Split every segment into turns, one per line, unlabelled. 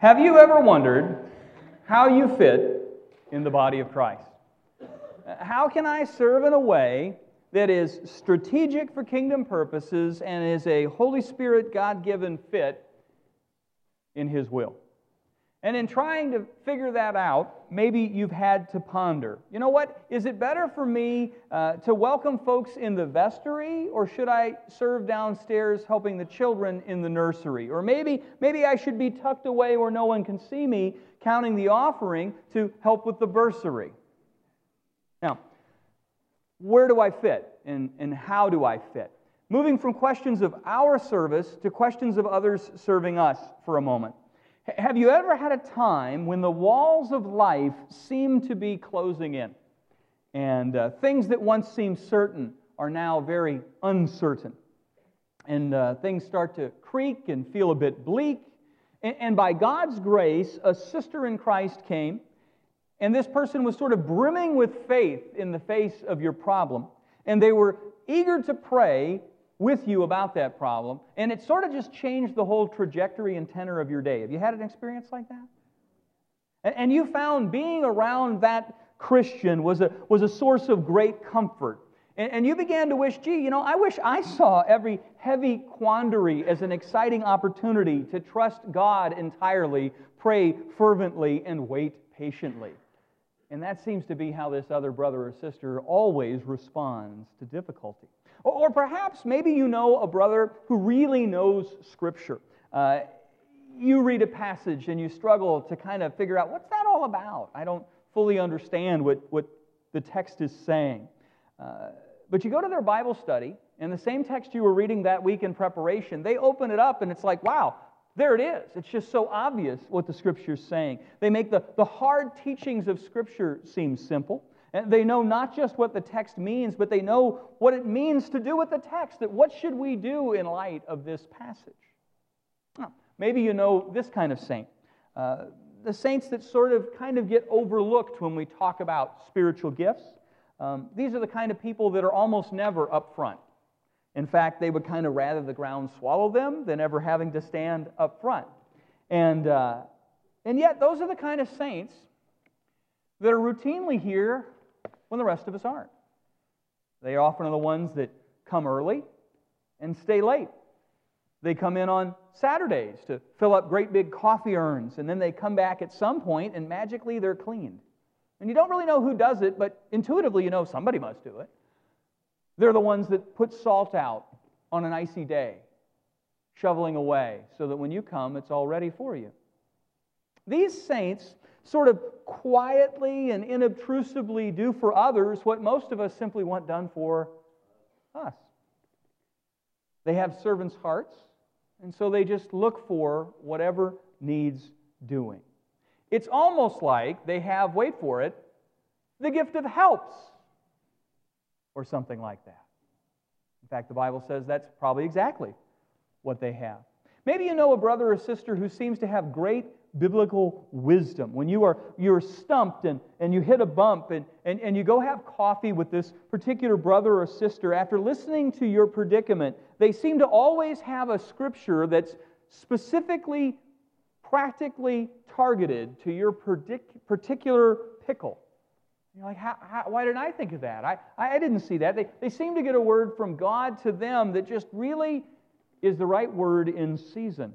Have you ever wondered how you fit in the body of Christ? How can I serve in a way that is strategic for kingdom purposes and is a Holy Spirit God given fit in His will? And in trying to figure that out, maybe you've had to ponder you know what? Is it better for me uh, to welcome folks in the vestry, or should I serve downstairs helping the children in the nursery? Or maybe, maybe I should be tucked away where no one can see me, counting the offering to help with the bursary. Now, where do I fit, and, and how do I fit? Moving from questions of our service to questions of others serving us for a moment. Have you ever had a time when the walls of life seem to be closing in? And uh, things that once seemed certain are now very uncertain. And uh, things start to creak and feel a bit bleak. And, and by God's grace, a sister in Christ came, and this person was sort of brimming with faith in the face of your problem. And they were eager to pray with you about that problem, and it sort of just changed the whole trajectory and tenor of your day. Have you had an experience like that? And you found being around that Christian was a, was a source of great comfort. And, you began to wish, gee, you know, I wish I saw every heavy quandary as an exciting opportunity to trust God entirely, pray fervently, and wait patiently. And that seems to be how this other brother or sister always responds to difficulty. Or perhaps maybe you know a brother who really knows Scripture. Uh, you read a passage and you struggle to kind of figure out what's that all about? I don't fully understand what, what the text is saying. Uh, but you go to their Bible study, and the same text you were reading that week in preparation, they open it up and it's like, wow, there it is. It's just so obvious what the Scripture is saying. They make the, the hard teachings of Scripture seem simple. And they know not just what the text means, but they know what it means to do with the text. That what should we do in light of this passage? maybe you know this kind of saint. Uh, the saints that sort of kind of get overlooked when we talk about spiritual gifts. Um, these are the kind of people that are almost never up front. In fact, they would kind of rather the ground swallow them than ever having to stand up front. And, uh, and yet, those are the kind of saints that are routinely here when the rest of us aren't. They often are the ones that come early and stay late. They come in on Saturdays to fill up great big coffee urns, and then they come back at some point and magically they're cleaned. And you don't really know who does it, but intuitively you know somebody must do it. They're the ones that put salt out on an icy day, shoveling away, so that when you come, it's all ready for you. These saints sort of quietly and inobtrusively do for others what most of us simply want done for us. They have servants' hearts, and so they just look for whatever needs doing. It's almost like they have, wait for it, the gift of helps, or something like that. In fact, the Bible says that's probably exactly what they have. Maybe you know a brother or sister who seems to have great biblical wisdom. When you are you're stumped and, and you hit a bump and, and, and you go have coffee with this particular brother or sister, after listening to your predicament, they seem to always have a scripture that's specifically, practically targeted to your particular pickle. You're like, how, how, why didn't I think of that? I, I didn't see that. They, they seem to get a word from God to them that just really is the right word in season.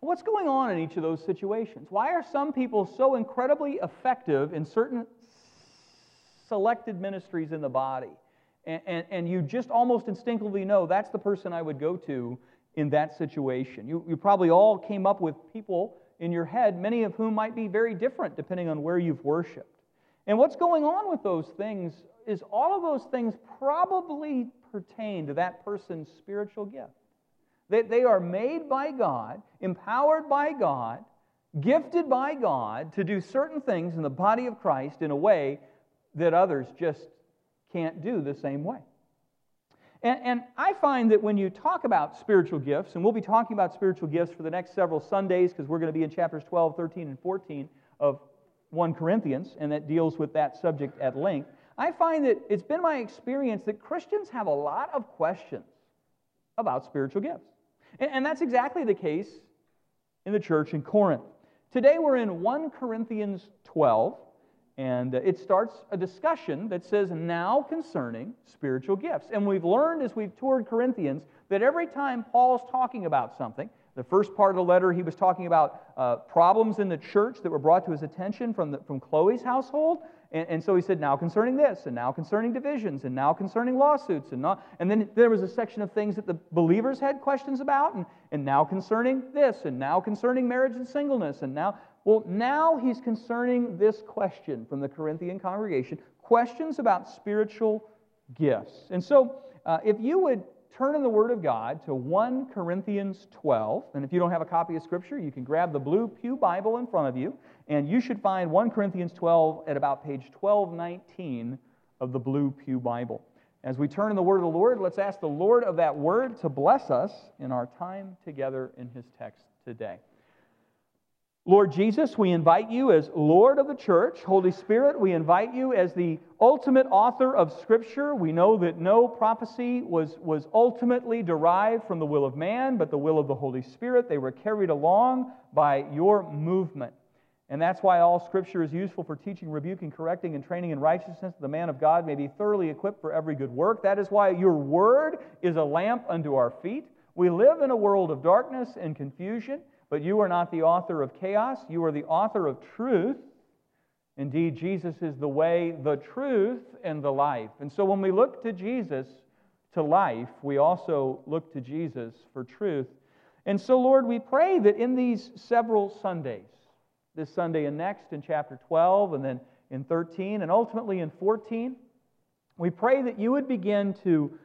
What's going on in each of those situations? Why are some people so incredibly effective in certain selected ministries in the body? And, and, and, you just almost instinctively know that's the person I would go to in that situation. You, you probably all came up with people in your head, many of whom might be very different depending on where you've worshiped. And what's going on with those things is all of those things probably pertain to that person's spiritual gift. That they are made by God, empowered by God, gifted by God to do certain things in the body of Christ in a way that others just can't do the same way. And, and, I find that when you talk about spiritual gifts, and we'll be talking about spiritual gifts for the next several Sundays because we're going to be in chapters 12, 13, and 14 of 1 Corinthians, and that deals with that subject at length. I find that it's been my experience that Christians have a lot of questions about spiritual gifts. And, and that's exactly the case in the church in Corinth. Today we're in 1 Corinthians 12, and uh, it starts a discussion that says, Now concerning spiritual gifts. And we've learned as we've toured Corinthians that every time Paul's talking about something, the first part of the letter, he was talking about uh, problems in the church that were brought to his attention from, the, from Chloe's household. And, and, so he said, now concerning this, and now concerning divisions, and now concerning lawsuits. And, not, and then there was a section of things that the believers had questions about, and, and now concerning this, and now concerning marriage and singleness. And now, well, now he's concerning this question from the Corinthian congregation questions about spiritual gifts. And so uh, if you would turn in the Word of God to 1 Corinthians 12. And if you don't have a copy of Scripture, you can grab the Blue Pew Bible in front of you. And you should find 1 Corinthians 12 at about page 1219 of the Blue Pew Bible. As we turn in the Word of the Lord, let's ask the Lord of that Word to bless us in our time together in His text today. Lord Jesus, we invite you as Lord of the church. Holy Spirit, we invite you as the ultimate author of Scripture. We know that no prophecy was, was ultimately derived from the will of man, but the will of the Holy Spirit. They were carried along by your movement. And that's why all Scripture is useful for teaching, rebuking, correcting, and training in righteousness. That the man of God may be thoroughly equipped for every good work. That is why your word is a lamp unto our feet. We live in a world of darkness and confusion. But you are not the author of chaos, you are the author of truth. Indeed, Jesus is the way, the truth, and the life. And so when we look to Jesus to life, we also look to Jesus for truth. And so, Lord, we pray that in these several Sundays, this Sunday and next in chapter 12, and then in 13, and ultimately in 14, we pray that you would begin to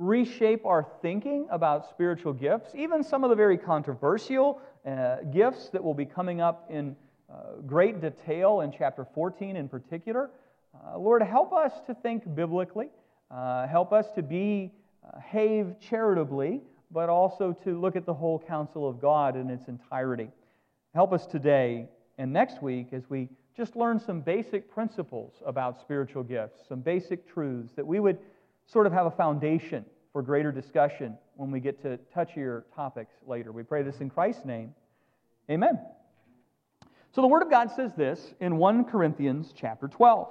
reshape our thinking about spiritual gifts, even some of the very controversial uh, gifts that will be coming up in uh, great detail in chapter 14 in particular. Uh, Lord, help us to think biblically, uh, help us to behave charitably, but also to look at the whole counsel of God in its entirety. Help us today and next week as we just learn some basic principles about spiritual gifts, some basic truths that we would sort of have a foundation for greater discussion when we get to touchier topics later. We pray this in Christ's name. Amen. So the Word of God says this in 1 Corinthians chapter 12.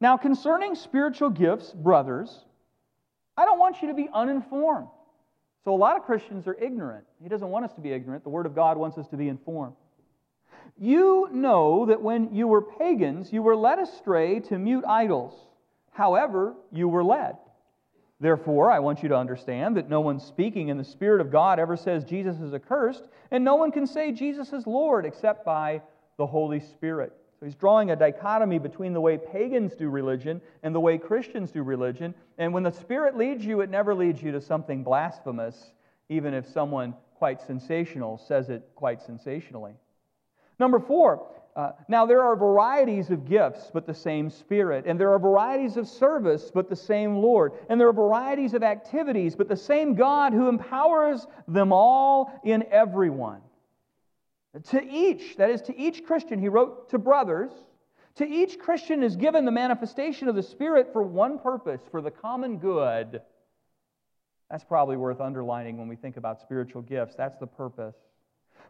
Now, concerning spiritual gifts, brothers, I don't want you to be uninformed. So, a lot of Christians are ignorant. He doesn't want us to be ignorant. The Word of God wants us to be informed. You know that when you were pagans, you were led astray to mute idols. However, you were led. Therefore, I want you to understand that no one speaking in the Spirit of God ever says Jesus is accursed, and no one can say Jesus is Lord except by the Holy Spirit. So he's drawing a dichotomy between the way pagans do religion and the way Christians do religion. And when the Spirit leads you, it never leads you to something blasphemous, even if someone quite sensational says it quite sensationally. Number four, uh, now, there are varieties of gifts, but the same Spirit. And there are varieties of service, but the same Lord. And there are varieties of activities, but the same God who empowers them all in everyone. To each, that is, to each Christian, he wrote to brothers, to each Christian is given the manifestation of the Spirit for one purpose, for the common good. That's probably worth underlining when we think about spiritual gifts. That's the purpose.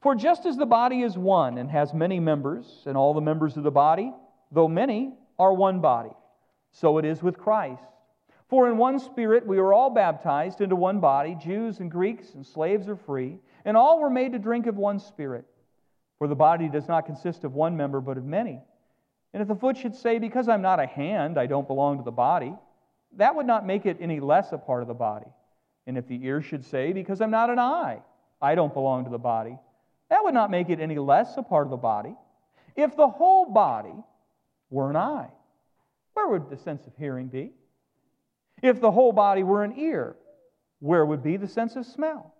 For just as the body is one and has many members, and all the members of the body, though many, are one body, so it is with Christ. For in one spirit we are all baptized into one body, Jews and Greeks, and slaves or free, and all were made to drink of one spirit. For the body does not consist of one member, but of many. And if the foot should say, Because I'm not a hand, I don't belong to the body, that would not make it any less a part of the body. And if the ear should say, Because I'm not an eye, I don't belong to the body, that would not make it any less a part of the body. If the whole body were an eye, where would the sense of hearing be? If the whole body were an ear, where would be the sense of smell?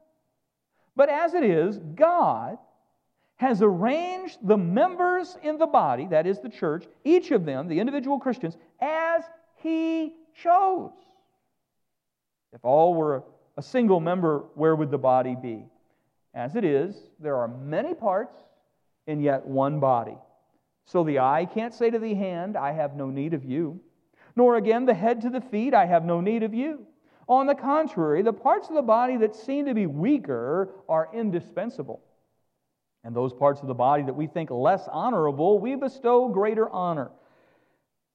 But as it is, God has arranged the members in the body, that is the church, each of them, the individual Christians, as he chose. If all were a single member, where would the body be? As it is, there are many parts and yet one body. So the eye can't say to the hand, I have no need of you, nor again the head to the feet, I have no need of you. On the contrary, the parts of the body that seem to be weaker are indispensable. And those parts of the body that we think less honorable, we bestow greater honor.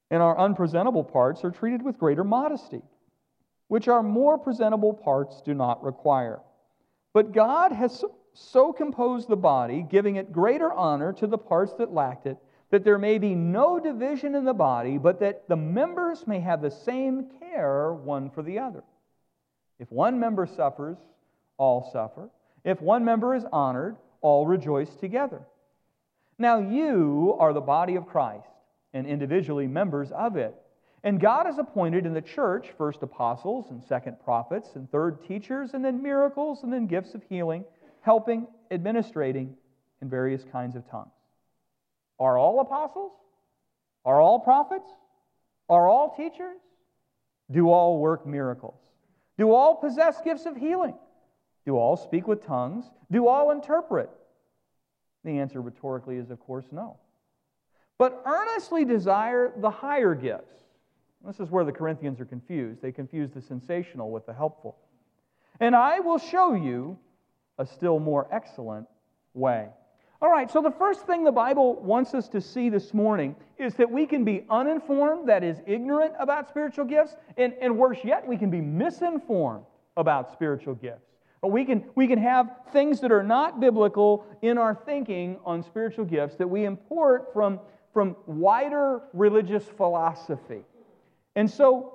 And our unpresentable parts are treated with greater modesty, which our more presentable parts do not require. But God has so composed the body, giving it greater honor to the parts that lacked it, that there may be no division in the body, but that the members may have the same care one for the other. If one member suffers, all suffer. If one member is honored, all rejoice together. Now you are the body of Christ, and individually members of it. And God has appointed in the church first apostles, and second prophets, and third teachers, and then miracles, and then gifts of healing, helping, administrating, in various kinds of tongues. Are all apostles? Are all prophets? Are all teachers? Do all work miracles? Do all possess gifts of healing? Do all speak with tongues? Do all interpret? The answer rhetorically is, of course, no. But earnestly desire the higher gifts. This is where the Corinthians are confused. They confuse the sensational with the helpful. And I will show you a still more excellent way. All right, so the first thing the Bible wants us to see this morning is that we can be uninformed, that is, ignorant about spiritual gifts, and, and worse yet, we can be misinformed about spiritual gifts. But we can, we can have things that are not biblical in our thinking on spiritual gifts that we import from, from wider religious philosophy. And so,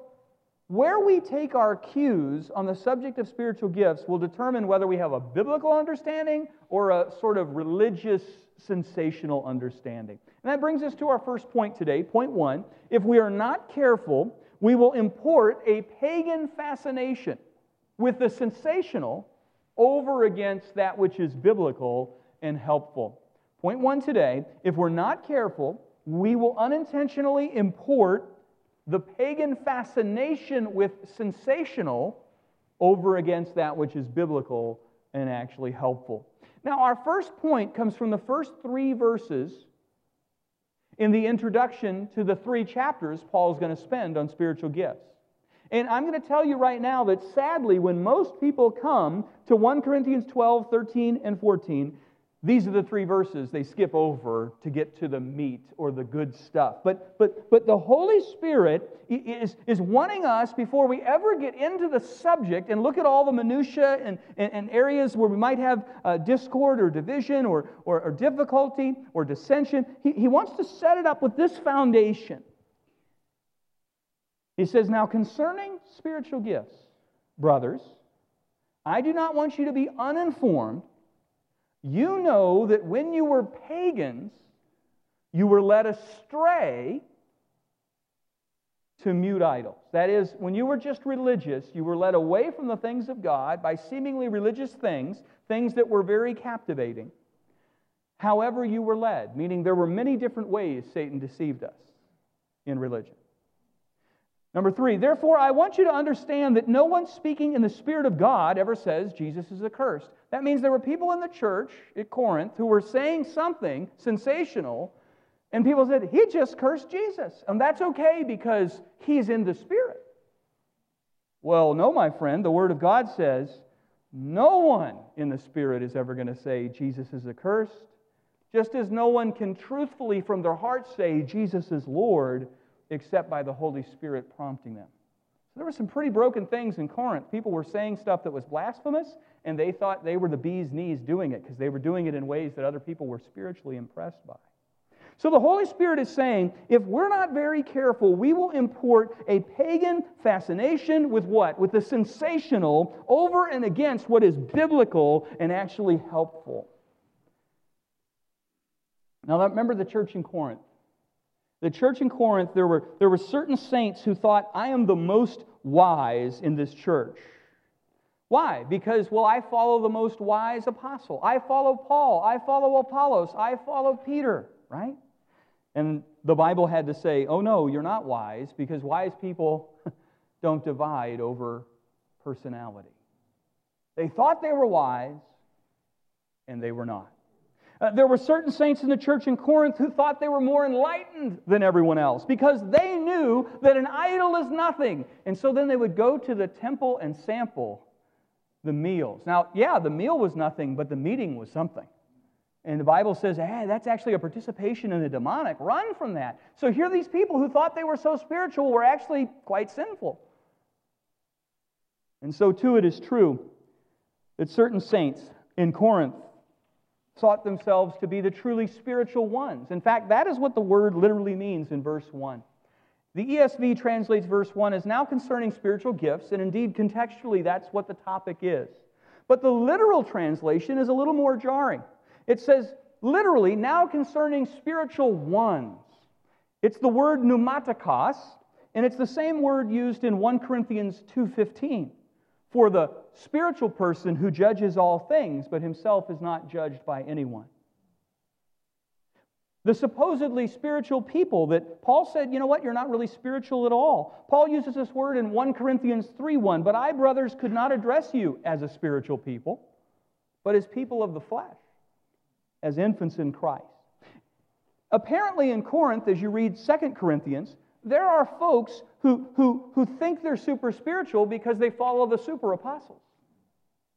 where we take our cues on the subject of spiritual gifts will determine whether we have a biblical understanding or a sort of religious, sensational understanding. And that brings us to our first point today. Point one if we are not careful, we will import a pagan fascination with the sensational over against that which is biblical and helpful. Point one today if we're not careful, we will unintentionally import the pagan fascination with sensational over against that which is biblical and actually helpful. Now, our first point comes from the first three verses in the introduction to the three chapters Paul's going to spend on spiritual gifts. And I'm going to tell you right now that sadly, when most people come to 1 Corinthians 12, 13, and 14, these are the three verses they skip over to get to the meat or the good stuff. But, but, but the Holy Spirit is, is wanting us, before we ever get into the subject and look at all the minutiae and, and, and areas where we might have uh, discord or division or, or, or difficulty or dissension, he, he wants to set it up with this foundation. He says, Now concerning spiritual gifts, brothers, I do not want you to be uninformed you know that when you were pagans, you were led astray to mute idols. That is, when you were just religious, you were led away from the things of God by seemingly religious things, things that were very captivating. However, you were led, meaning there were many different ways Satan deceived us in religion. Number three, therefore, I want you to understand that no one speaking in the Spirit of God ever says Jesus is accursed. That means there were people in the church at Corinth who were saying something sensational, and people said, He just cursed Jesus. And that's okay because he's in the Spirit. Well, no, my friend, the Word of God says no one in the Spirit is ever going to say Jesus is accursed, just as no one can truthfully from their heart say Jesus is Lord except by the Holy Spirit prompting them. So there were some pretty broken things in Corinth. People were saying stuff that was blasphemous, and they thought they were the bee's knees doing it because they were doing it in ways that other people were spiritually impressed by. So the Holy Spirit is saying if we're not very careful, we will import a pagan fascination with what? With the sensational over and against what is biblical and actually helpful. Now, remember the church in Corinth. The church in Corinth, there were, there were certain saints who thought, I am the most wise in this church. Why? Because, well, I follow the most wise apostle. I follow Paul. I follow Apollos. I follow Peter, right? And the Bible had to say, oh no, you're not wise, because wise people don't divide over personality. They thought they were wise, and they were not. Uh, there were certain saints in the church in Corinth who thought they were more enlightened than everyone else because they knew that an idol is nothing. And so then they would go to the temple and sample the meals. Now, yeah, the meal was nothing, but the meeting was something. And the Bible says, hey, that's actually a participation in the demonic. Run from that. So here, these people who thought they were so spiritual were actually quite sinful. And so, too, it is true that certain saints in Corinth thought themselves to be the truly spiritual ones. In fact, that is what the word literally means in verse 1. The ESV translates verse 1 as now concerning spiritual gifts, and indeed, contextually, that's what the topic is. But the literal translation is a little more jarring. It says, literally, now concerning spiritual ones. It's the word pneumatikos, and it's the same word used in 1 Corinthians 2:15 for the spiritual person who judges all things, but himself is not judged by anyone. The supposedly spiritual people that Paul said, you know what, you're not really spiritual at all. Paul uses this word in 1 Corinthians 3:1, but I, brothers, could not address you as a spiritual people, but as people of the flesh, as infants in Christ. Apparently, in Corinth, as you read 2 Corinthians, there are folks who, who, who think they're super spiritual because they follow the super apostles.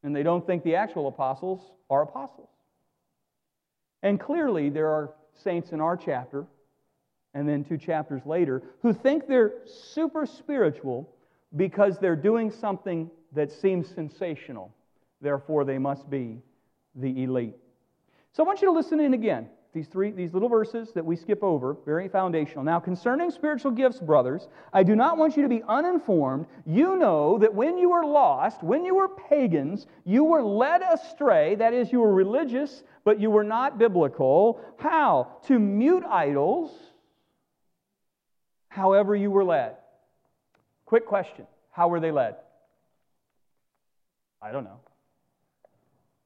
And they don't think the actual apostles are apostles. And clearly, there are saints in our chapter, and then two chapters later, who think they're super spiritual because they're doing something that seems sensational. Therefore, they must be the elite. So I want you to listen in again. These three, these little verses that we skip over, very foundational. Now, concerning spiritual gifts, brothers, I do not want you to be uninformed. You know that when you were lost, when you were pagans, you were led astray. That is, you were religious, but you were not biblical. How? To mute idols, however you were led. Quick question How were they led? I don't know.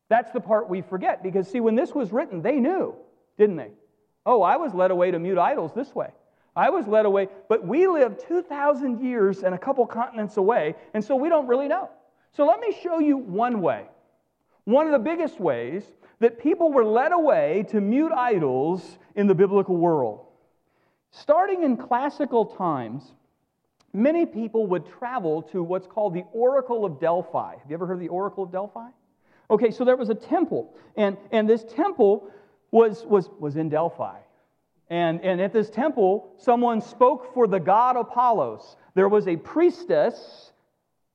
That's the part we forget because, see, when this was written, they knew didn't they? Oh, I was led away to mute idols this way. I was led away, but we live 2,000 years and a couple continents away, and so we don't really know. So let me show you one way. One of the biggest ways that people were led away to mute idols in the biblical world. Starting in classical times, many people would travel to what's called the Oracle of Delphi. Have you ever heard of the Oracle of Delphi? Okay, so there was a temple, and, and this temple was, was, was in Delphi. And, and at this temple, someone spoke for the god Apollos. There was a priestess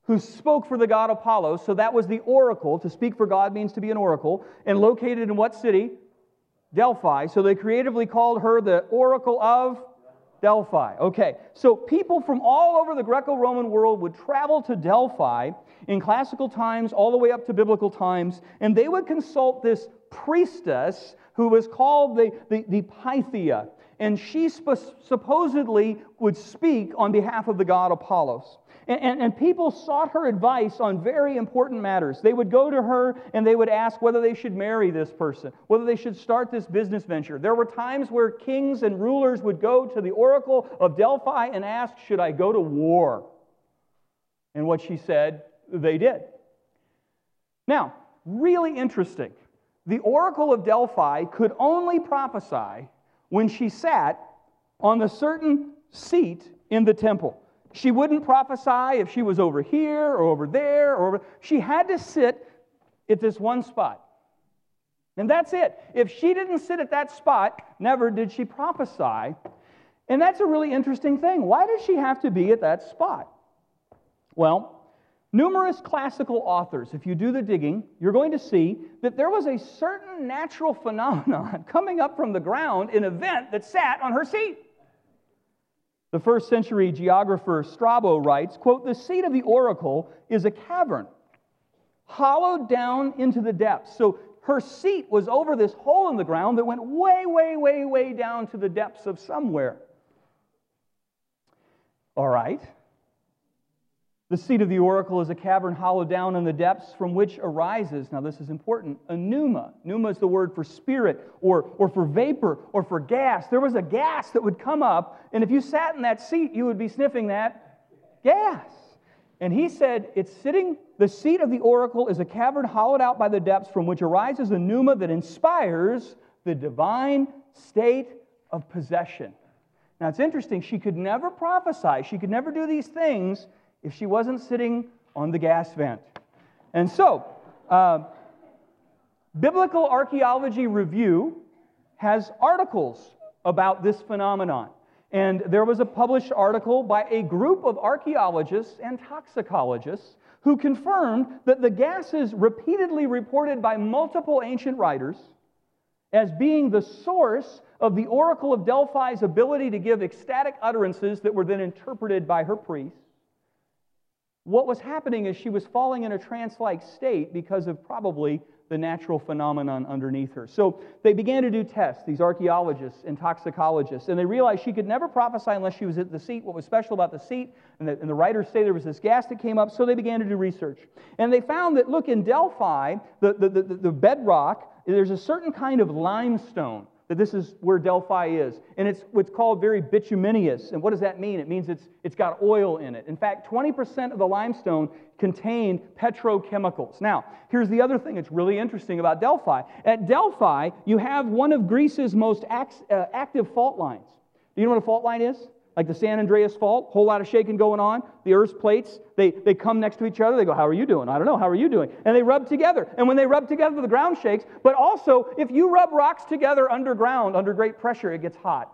who spoke for the god Apollos, so that was the oracle. To speak for God means to be an oracle. And located in what city? Delphi. So they creatively called her the oracle of Delphi. Okay, so people from all over the Greco Roman world would travel to Delphi in classical times, all the way up to biblical times, and they would consult this priestess who was called the, the, the Pythia. And she sp- supposedly would speak on behalf of the god Apollos. And, and, and, people sought her advice on very important matters. They would go to her and they would ask whether they should marry this person, whether they should start this business venture. There were times where kings and rulers would go to the oracle of Delphi and ask, Should I go to war? And what she said, they did. Now, really interesting the oracle of Delphi could only prophesy when she sat on the certain seat in the temple. She wouldn't prophesy if she was over here or over there or over. She had to sit at this one spot. And that's it. If she didn't sit at that spot, never did she prophesy. And that's a really interesting thing. Why does she have to be at that spot? Well, Numerous classical authors, if you do the digging, you're going to see that there was a certain natural phenomenon coming up from the ground, an event that sat on her seat. The first century geographer Strabo writes, quote, the seat of the oracle is a cavern, hollowed down into the depths. So her seat was over this hole in the ground that went way, way, way, way down to the depths of somewhere. All right. The seat of the oracle is a cavern hollowed down in the depths from which arises, now this is important, a pneuma. Pneuma is the word for spirit or, or for vapor or for gas. There was a gas that would come up, and if you sat in that seat, you would be sniffing that gas. And he said, It's sitting, the seat of the oracle is a cavern hollowed out by the depths from which arises a pneuma that inspires the divine state of possession. Now it's interesting, she could never prophesy, she could never do these things if she wasn't sitting on the gas vent. And so, uh, Biblical Archaeology Review has articles about this phenomenon. And there was a published article by a group of archaeologists and toxicologists who confirmed that the gases repeatedly reported by multiple ancient writers as being the source of the Oracle of Delphi's ability to give ecstatic utterances that were then interpreted by her priests what was happening is she was falling in a trance like state because of probably the natural phenomenon underneath her. So they began to do tests, these archaeologists and toxicologists, and they realized she could never prophesy unless she was at the seat. What was special about the seat, and the, and the writers say there was this gas that came up, so they began to do research. And they found that, look, in Delphi, the, the, the, the bedrock, there's a certain kind of limestone that this is where Delphi is. And it's what's called very bituminous. And what does that mean? It means it's, it's got oil in it. In fact, 20% of the limestone contained petrochemicals. Now, here's the other thing that's really interesting about Delphi. At Delphi, you have one of Greece's most act, uh, active fault lines. Do you know what a fault line is? Like the San Andreas Fault, whole lot of shaking going on. The Earth's plates, they, they come next to each other. They go, How are you doing? I don't know. How are you doing? And they rub together. And when they rub together, the ground shakes. But also, if you rub rocks together underground under great pressure, it gets hot.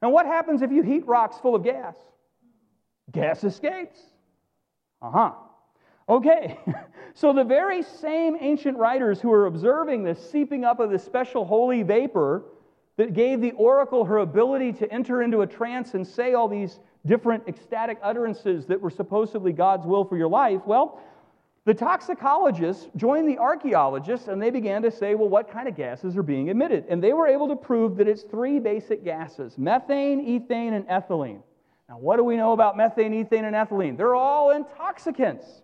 And what happens if you heat rocks full of gas? Gas escapes. Uh huh. Okay, so the very same ancient writers who are observing this seeping up of this special holy vapor that gave the oracle her ability to enter into a trance and say all these different ecstatic utterances that were supposedly God's will for your life, well, the toxicologists joined the archaeologists and they began to say, well, what kind of gases are being emitted? And they were able to prove that it's three basic gases methane, ethane, and ethylene. Now, what do we know about methane, ethane, and ethylene? They're all intoxicants.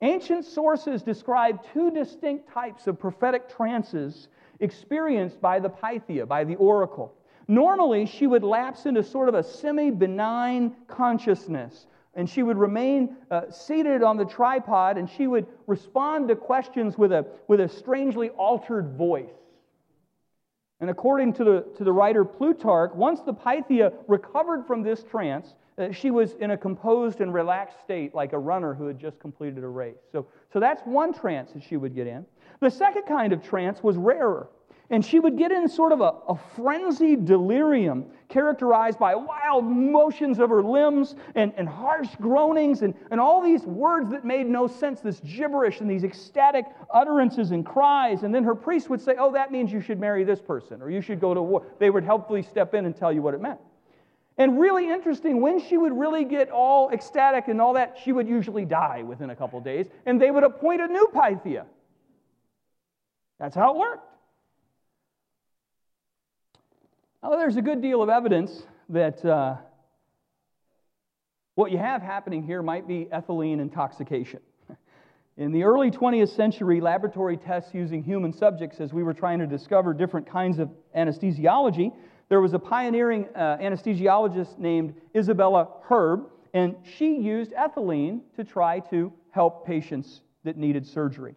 Ancient sources describe two distinct types of prophetic trances experienced by the Pythia, by the oracle. Normally, she would lapse into sort of a semi benign consciousness, and she would remain uh, seated on the tripod and she would respond to questions with a, with a strangely altered voice. And according to the, to the writer Plutarch, once the Pythia recovered from this trance, uh, she was in a composed and relaxed state, like a runner who had just completed a race. So, so that's one trance that she would get in. The second kind of trance was rarer. And she would get in sort of a, a frenzied delirium characterized by wild motions of her limbs and, and harsh groanings and, and all these words that made no sense, this gibberish and these ecstatic utterances and cries. And then her priest would say, Oh, that means you should marry this person or you should go to war. They would helpfully step in and tell you what it meant. And really interesting, when she would really get all ecstatic and all that, she would usually die within a couple days, and they would appoint a new Pythia. That's how it worked. Now, there's a good deal of evidence that uh, what you have happening here might be ethylene intoxication. In the early 20th century, laboratory tests using human subjects, as we were trying to discover different kinds of anesthesiology, there was a pioneering uh, anesthesiologist named Isabella Herb, and she used ethylene to try to help patients that needed surgery.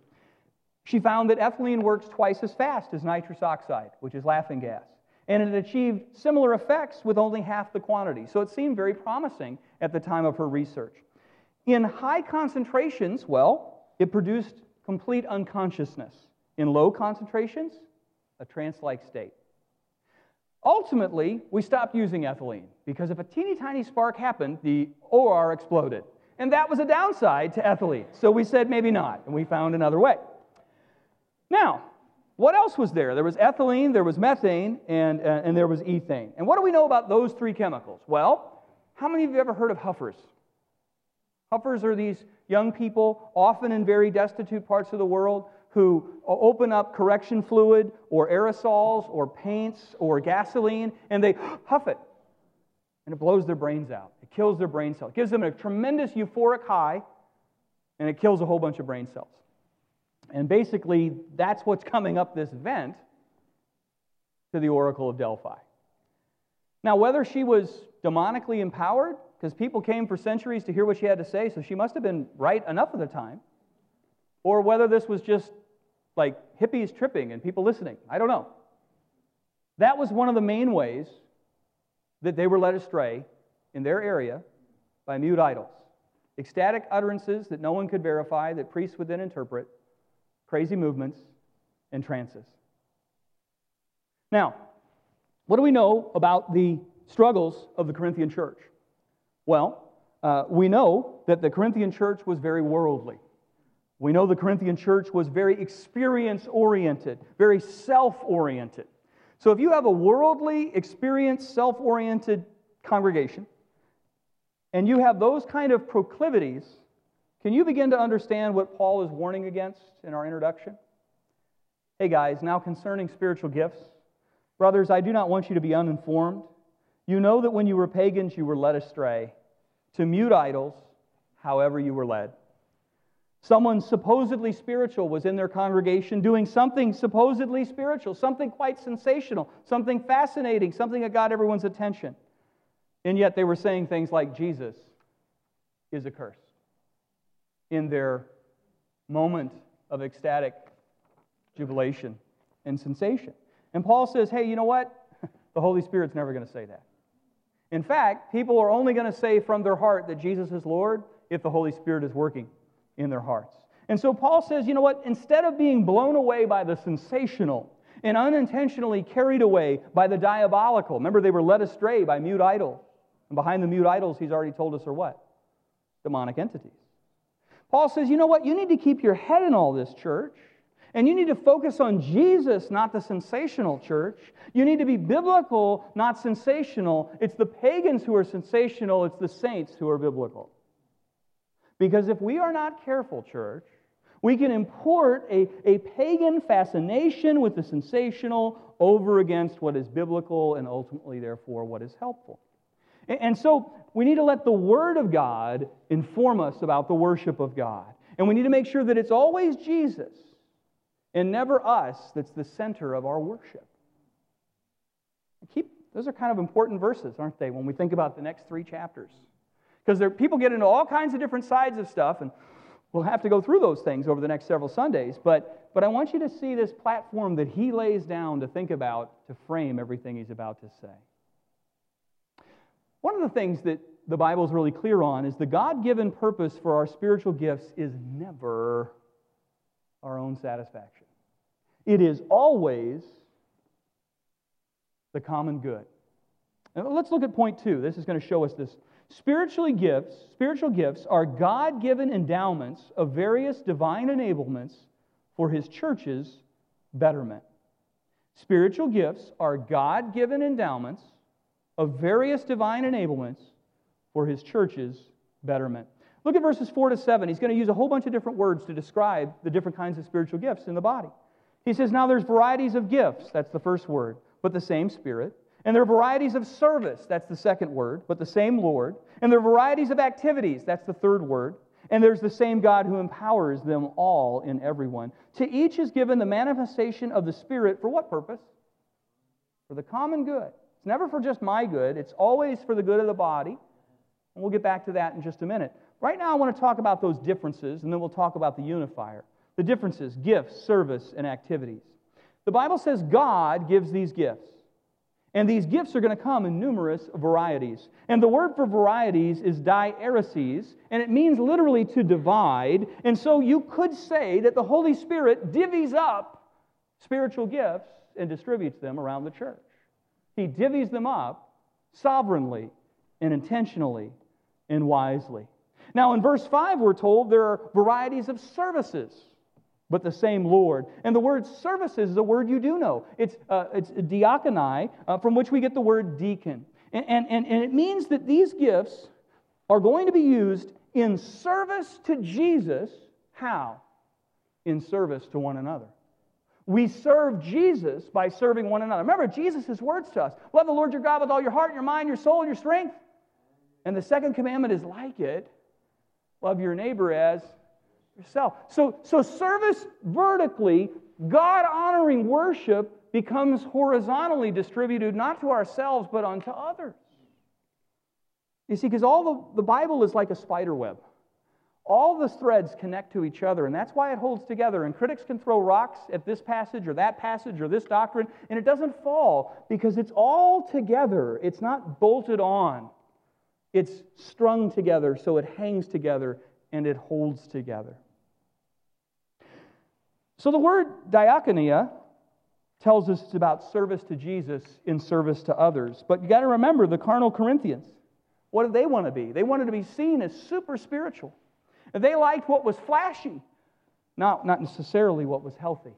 She found that ethylene works twice as fast as nitrous oxide, which is laughing gas. And it achieved similar effects with only half the quantity. So it seemed very promising at the time of her research. In high concentrations, well, it produced complete unconsciousness. In low concentrations, a trance like state. Ultimately, we stopped using ethylene because if a teeny tiny spark happened, the OR exploded. And that was a downside to ethylene. So we said maybe not, and we found another way. Now, what else was there? There was ethylene, there was methane, and, uh, and there was ethane. And what do we know about those three chemicals? Well, how many of you ever heard of huffers? Huffers are these young people, often in very destitute parts of the world, who open up correction fluid or aerosols or paints or gasoline and they huff it. and it blows their brains out. It kills their brain cells. It gives them a tremendous euphoric high, and it kills a whole bunch of brain cells. And basically, that's what's coming up this vent to the Oracle of Delphi. Now, whether she was demonically empowered, because people came for centuries to hear what she had to say, so she must have been right enough of the time, or whether this was just like hippies tripping and people listening. I don't know. That was one of the main ways that they were led astray in their area by mute idols. Ecstatic utterances that no one could verify, that priests would then interpret, crazy movements, and trances. Now, what do we know about the struggles of the Corinthian church? Well, uh, we know that the Corinthian church was very worldly. We know the Corinthian church was very experience oriented, very self oriented. So if you have a worldly, experience, self oriented congregation, and you have those kind of proclivities, can you begin to understand what Paul is warning against in our introduction? Hey guys, now concerning spiritual gifts. Brothers, I do not want you to be uninformed. You know that when you were pagans, you were led astray to mute idols, however you were led. Someone supposedly spiritual was in their congregation doing something supposedly spiritual, something quite sensational, something fascinating, something that got everyone's attention. And yet they were saying things like, Jesus is accursed in their moment of ecstatic jubilation and sensation. And Paul says, hey, you know what? The Holy Spirit's never going to say that. In fact, people are only going to say from their heart that Jesus is Lord if the Holy Spirit is working in their hearts. And so Paul says, you know what? Instead of being blown away by the sensational and unintentionally carried away by the diabolical, remember they were led astray by mute idols. And behind the mute idols, he's already told us are what? Demonic entities. Paul says, you know what? You need to keep your head in all this, church. And you need to focus on Jesus, not the sensational church. You need to be biblical, not sensational. It's the pagans who are sensational, it's the saints who are biblical. Because if we are not careful, church, we can import a, a pagan fascination with the sensational over against what is biblical and ultimately, therefore, what is helpful. And, so we need to let the Word of God inform us about the worship of God. And we need to make sure that it's always Jesus and never us that's the center of our worship. Keep, those are kind of important verses, aren't they, when we think about the next three chapters? Because people get into all kinds of different sides of stuff, and we'll have to go through those things over the next several Sundays. But, but I want you to see this platform that he lays down to think about to frame everything he's about to say. One of the things that the Bible is really clear on is the God given purpose for our spiritual gifts is never our own satisfaction, it is always the common good. Now, let's look at point two. This is going to show us this Spiritually gifts, spiritual gifts are God-given endowments of various divine enablements for his church's betterment. Spiritual gifts are God-given endowments of various divine enablements for his church's betterment. Look at verses 4 to 7. He's going to use a whole bunch of different words to describe the different kinds of spiritual gifts in the body. He says, Now there's varieties of gifts. That's the first word, but the same Spirit. And there are varieties of service, that's the second word, but the same Lord. And there are varieties of activities, that's the third word. And there's the same God who empowers them all in everyone. To each is given the manifestation of the Spirit for what purpose? For the common good. It's never for just my good, it's always for the good of the body. And we'll get back to that in just a minute. Right now, I want to talk about those differences, and then we'll talk about the unifier. The differences gifts, service, and activities. The Bible says God gives these gifts. And these gifts are going to come in numerous varieties. And the word for varieties is diaereses, and it means literally to divide. And so you could say that the Holy Spirit divvies up spiritual gifts and distributes them around the church. He divvies them up sovereignly and intentionally and wisely. Now, in verse 5, we're told there are varieties of services but the same Lord. And the word services is a word you do know. It's, uh, it's diakonai, uh, from which we get the word deacon. And, and, and it means that these gifts are going to be used in service to Jesus. How? In service to one another. We serve Jesus by serving one another. Remember, Jesus' words to us love the Lord your God with all your heart, your mind, your soul, your strength. And the second commandment is like it love your neighbor as yourself. So, so service vertically, God honoring worship becomes horizontally distributed not to ourselves but unto others. You see, because all the, the Bible is like a spider web. All the threads connect to each other, and that's why it holds together. And critics can throw rocks at this passage or that passage or this doctrine, and it doesn't fall because it's all together. It's not bolted on, it's strung together so it hangs together and it holds together. So the word diakonia tells us it's about service to Jesus in service to others. But you got to remember the carnal Corinthians. What did they want to be? They wanted to be seen as super spiritual. They liked what was flashy, not, not necessarily what was healthy.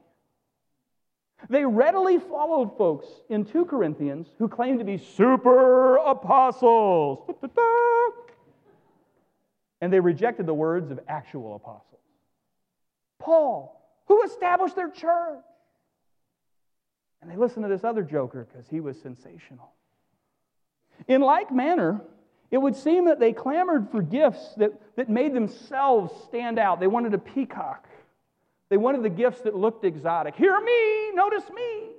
They readily followed folks in 2 Corinthians who claimed to be super apostles. And they rejected the words of actual apostles. Paul, who established their church. And they listened to this other joker because he was sensational. In like manner, it would seem that they clamored for gifts that, that made themselves stand out. They wanted a peacock. They wanted the gifts that looked exotic. Hear me, notice me.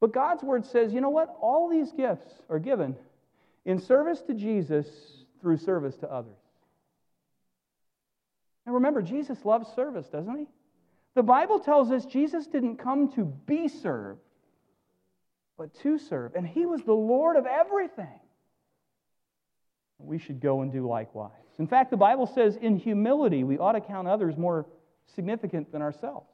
But God's word says, you know what? All these gifts are given in service to Jesus through service to others. And remember, Jesus loves service, doesn't he? The Bible tells us Jesus didn't come to be served, but to serve. And he was the Lord of everything. We should go and do likewise. In fact, the Bible says in humility, we ought to count others more significant than ourselves.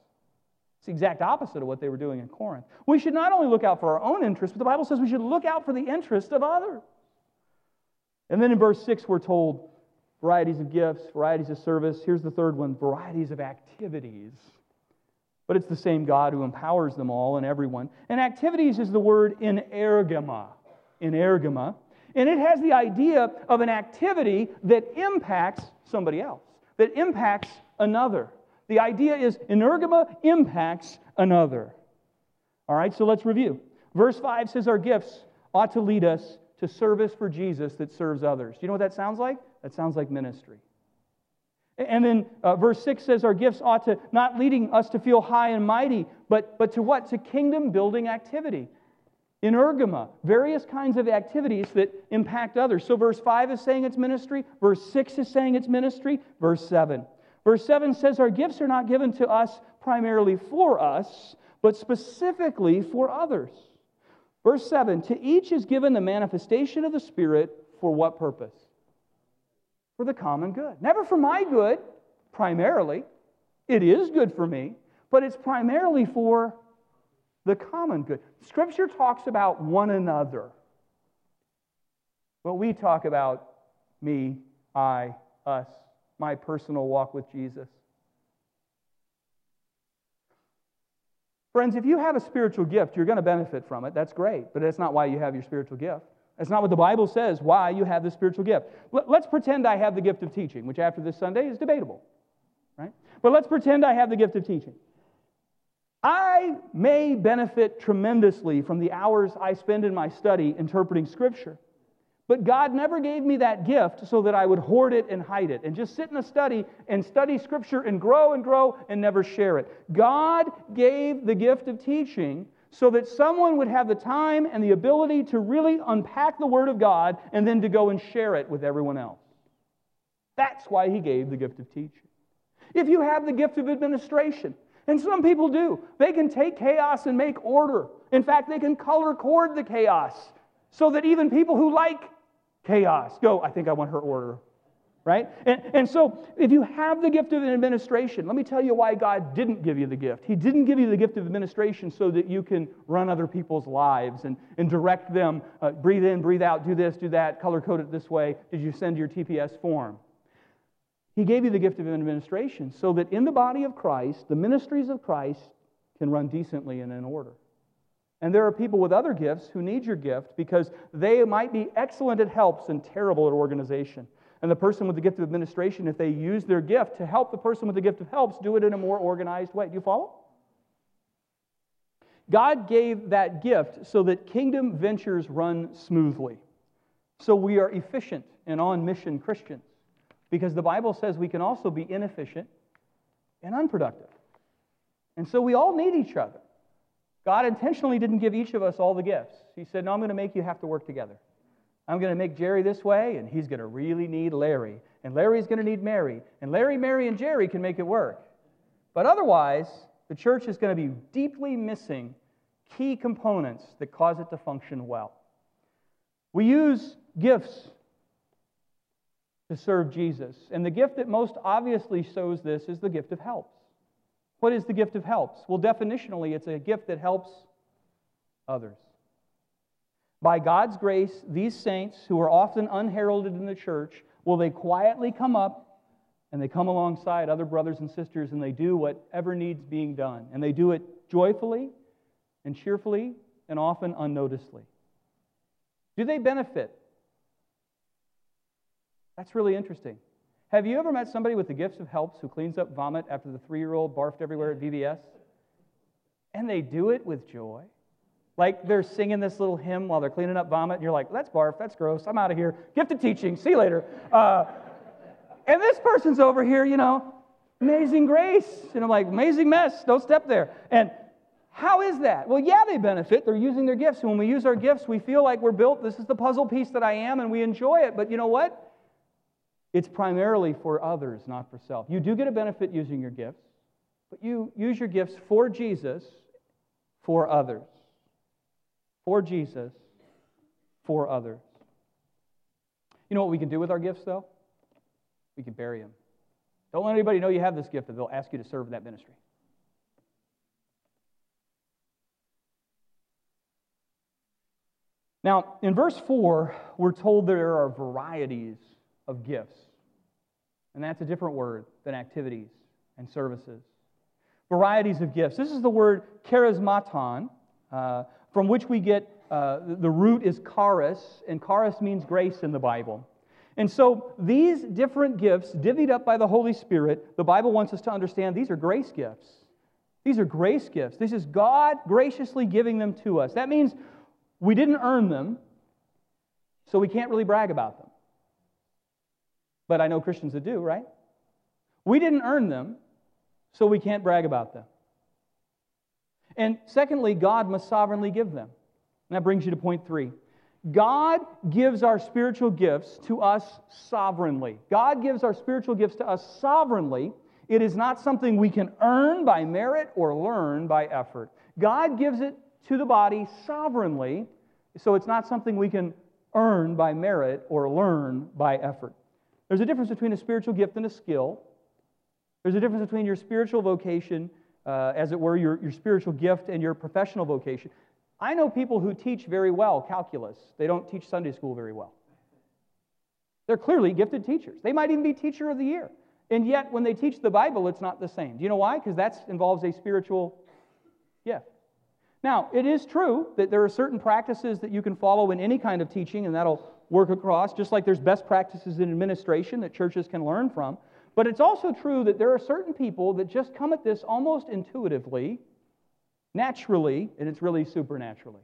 It's the exact opposite of what they were doing in Corinth. We should not only look out for our own interests, but the Bible says we should look out for the interest of others. And then in verse 6, we're told varieties of gifts, varieties of service. Here's the third one varieties of activities. But it's the same God who empowers them all and everyone. And activities is the word energema. Energema. And it has the idea of an activity that impacts somebody else, that impacts another. The idea is energema impacts another. All right, so let's review. Verse 5 says our gifts ought to lead us to service for Jesus that serves others. Do you know what that sounds like? That sounds like ministry. And then uh, verse 6 says our gifts ought to not leading us to feel high and mighty, but, but to what? To kingdom building activity. Energema, various kinds of activities that impact others. So verse 5 is saying it's ministry, verse 6 is saying it's ministry, verse 7. Verse 7 says our gifts are not given to us primarily for us, but specifically for others. Verse 7 To each is given the manifestation of the Spirit for what purpose? For the common good. Never for my good, primarily. It is good for me, but it's primarily for the common good. Scripture talks about one another. But we talk about me, I, us, my personal walk with Jesus. Friends, if you have a spiritual gift, you're going to benefit from it. That's great, but that's not why you have your spiritual gift. That's not what the Bible says why you have the spiritual gift. Let's pretend I have the gift of teaching, which after this Sunday is debatable, right? But let's pretend I have the gift of teaching. I may benefit tremendously from the hours I spend in my study interpreting Scripture. But God never gave me that gift so that I would hoard it and hide it and just sit in a study and study Scripture and grow and grow and never share it. God gave the gift of teaching so that someone would have the time and the ability to really unpack the Word of God and then to go and share it with everyone else. That's why He gave the gift of teaching. If you have the gift of administration, and some people do, they can take chaos and make order. In fact, they can color cord the chaos so that even people who like chaos. Go, I think I want her order. Right? And, and so, if you have the gift of administration, let me tell you why God didn't give you the gift. He didn't give you the gift of administration so that you can run other people's lives and, and direct them, uh, breathe in, breathe out, do this, do that, color code it this way. Did you send your TPS form? He gave you the gift of administration so that in the body of Christ, the ministries of Christ can run decently and in order. And there are people with other gifts who need your gift because they might be excellent at helps and terrible at organization. And the person with the gift of administration, if they use their gift to help the person with the gift of helps, do it in a more organized way. Do you follow? God gave that gift so that kingdom ventures run smoothly. So we are efficient and on mission Christians. Because the Bible says we can also be inefficient and unproductive. And so we all need each other. God intentionally didn't give each of us all the gifts. He said, No, I'm going to make you have to work together. I'm going to make Jerry this way, and he's going to really need Larry. And Larry's going to need Mary. And Larry, Mary, and Jerry can make it work. But otherwise, the church is going to be deeply missing key components that cause it to function well. We use gifts to serve Jesus. And the gift that most obviously shows this is the gift of helps. What is the gift of helps? Well, definitionally, it's a gift that helps others. By God's grace, these saints, who are often unheralded in the church, will they quietly come up and they come alongside other brothers and sisters and they do whatever needs being done. And they do it joyfully and cheerfully and often unnoticedly. Do they benefit? That's really interesting. Have you ever met somebody with the gifts of helps who cleans up vomit after the three year old barfed everywhere at VBS? And they do it with joy. Like they're singing this little hymn while they're cleaning up vomit, and you're like, that's barf, that's gross, I'm out of here. Gifted teaching, see you later. Uh, and this person's over here, you know, amazing grace. And I'm like, amazing mess, don't step there. And how is that? Well, yeah, they benefit. They're using their gifts. And when we use our gifts, we feel like we're built. This is the puzzle piece that I am, and we enjoy it. But you know what? It's primarily for others, not for self. You do get a benefit using your gifts, but you use your gifts for Jesus, for others for Jesus, for others. You know what we can do with our gifts, though? We can bury them. Don't let anybody know you have this gift, that they'll ask you to serve in that ministry. Now, in verse 4, we're told there are varieties of gifts. And that's a different word than activities and services. Varieties of gifts. This is the word charismaton, uh, from which we get uh, the root is charis, and charis means grace in the Bible. And so these different gifts, divvied up by the Holy Spirit, the Bible wants us to understand these are grace gifts. These are grace gifts. This is God graciously giving them to us. That means we didn't earn them, so we can't really brag about them. But I know Christians that do, right? We didn't earn them, so we can't brag about them. And secondly, God must sovereignly give them. And that brings you to point three. God gives our spiritual gifts to us sovereignly. God gives our spiritual gifts to us sovereignly. It is not something we can earn by merit or learn by effort. God gives it to the body sovereignly, so it's not something we can earn by merit or learn by effort. There's a difference between a spiritual gift and a skill. There's a difference between your spiritual vocation uh, as it were, your, your spiritual gift and your professional vocation. I know people who teach very well calculus, they don't teach Sunday school very well. They're clearly gifted teachers. They might even be teacher of the year. And yet, when they teach the Bible, it's not the same. Do you know why? Because that involves a spiritual gift. Now, it is true that there are certain practices that you can follow in any kind of teaching, and that'll work across, just like there's best practices in administration that churches can learn from. But it's also true that there are certain people that just come at this almost intuitively, naturally, and it's really supernaturally.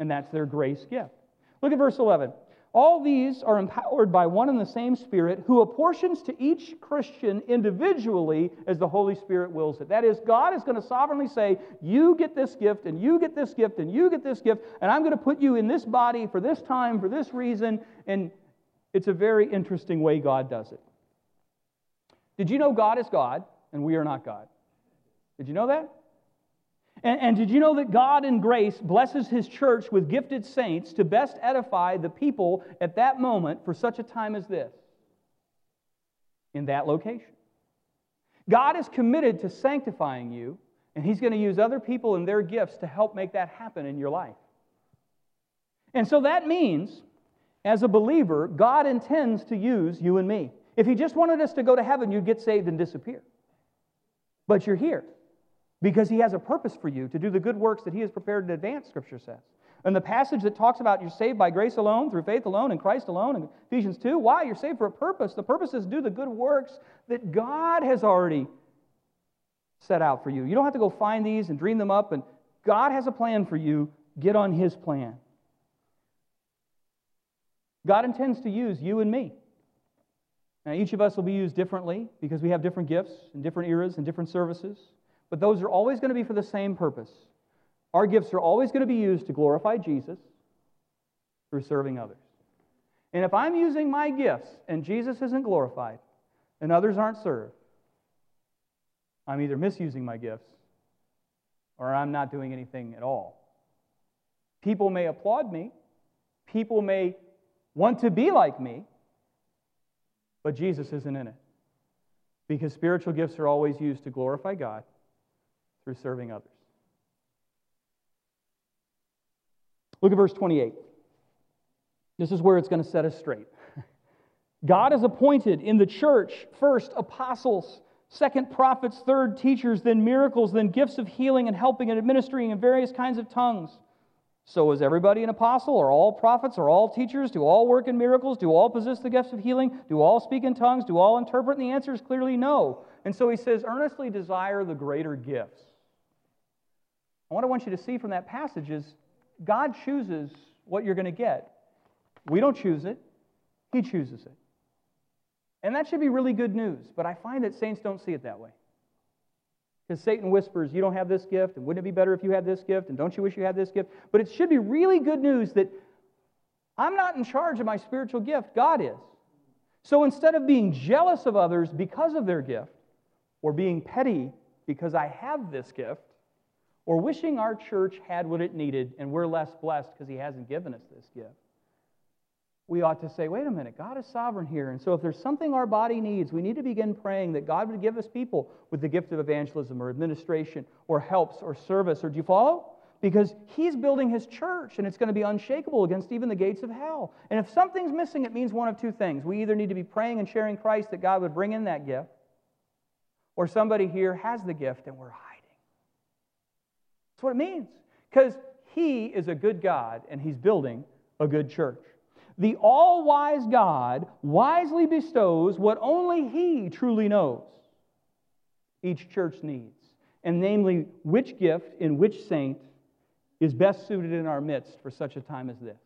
And that's their grace gift. Look at verse 11. All these are empowered by one and the same Spirit who apportions to each Christian individually as the Holy Spirit wills it. That is, God is going to sovereignly say, You get this gift, and you get this gift, and you get this gift, and I'm going to put you in this body for this time, for this reason. And it's a very interesting way God does it. Did you know God is God and we are not God? Did you know that? And, and, did you know that God in grace blesses his church with gifted saints to best edify the people at that moment for such a time as this? In that location. God is committed to sanctifying you, and he's going to use other people and their gifts to help make that happen in your life. And so that means, as a believer, God intends to use you and me. If he just wanted us to go to heaven, you'd get saved and disappear. But you're here because he has a purpose for you to do the good works that he has prepared in advance, Scripture says. And the passage that talks about you're saved by grace alone, through faith alone, in Christ alone, in Ephesians 2, why? You're saved for a purpose. The purpose is to do the good works that God has already set out for you. You don't have to go find these and dream them up, and God has a plan for you. Get on His plan. God intends to use you and me. Now, each of us will be used differently because we have different gifts and different eras and different services, but those are always going to be for the same purpose. Our gifts are always going to be used to glorify Jesus through serving others. And if I'm using my gifts and Jesus isn't glorified and others aren't served, I'm either misusing my gifts or I'm not doing anything at all. People may applaud me, people may want to be like me, but Jesus isn't in it. Because spiritual gifts are always used to glorify God through serving others. Look at verse 28. This is where it's going to set us straight. God has appointed in the church first apostles, second prophets, third teachers, then miracles, then gifts of healing and helping and administering in various kinds of tongues. So is everybody an apostle? Are all prophets? Are all teachers? Do all work in miracles? Do all possess the gifts of healing? Do all speak in tongues? Do all interpret? And the answer is clearly no. And so he says, earnestly desire the greater gifts. And what I want you to see from that passage is God chooses what you're going to get. We don't choose it, He chooses it. And that should be really good news, but I find that saints don't see it that way. Because Satan whispers, You don't have this gift, and wouldn't it be better if you had this gift, and don't you wish you had this gift? But it should be really good news that I'm not in charge of my spiritual gift, God is. So instead of being jealous of others because of their gift, or being petty because I have this gift, or wishing our church had what it needed and we're less blessed because He hasn't given us this gift, we ought to say, wait a minute, God is sovereign here. And so if there's something our body needs, we need to begin praying that God would give us people with the gift of evangelism or administration or helps or service. Or do you follow? Because He's building His church and it's going to be unshakable against even the gates of hell. And if something's missing, it means one of two things. We either need to be praying and sharing Christ that God would bring in that gift, or somebody here has the gift and we're hiding. That's what it means. Because He is a good God and He's building a good church the all wise God wisely bestows what only He truly knows each church needs, and namely, which gift in which saint is best suited in our midst for such a time as this.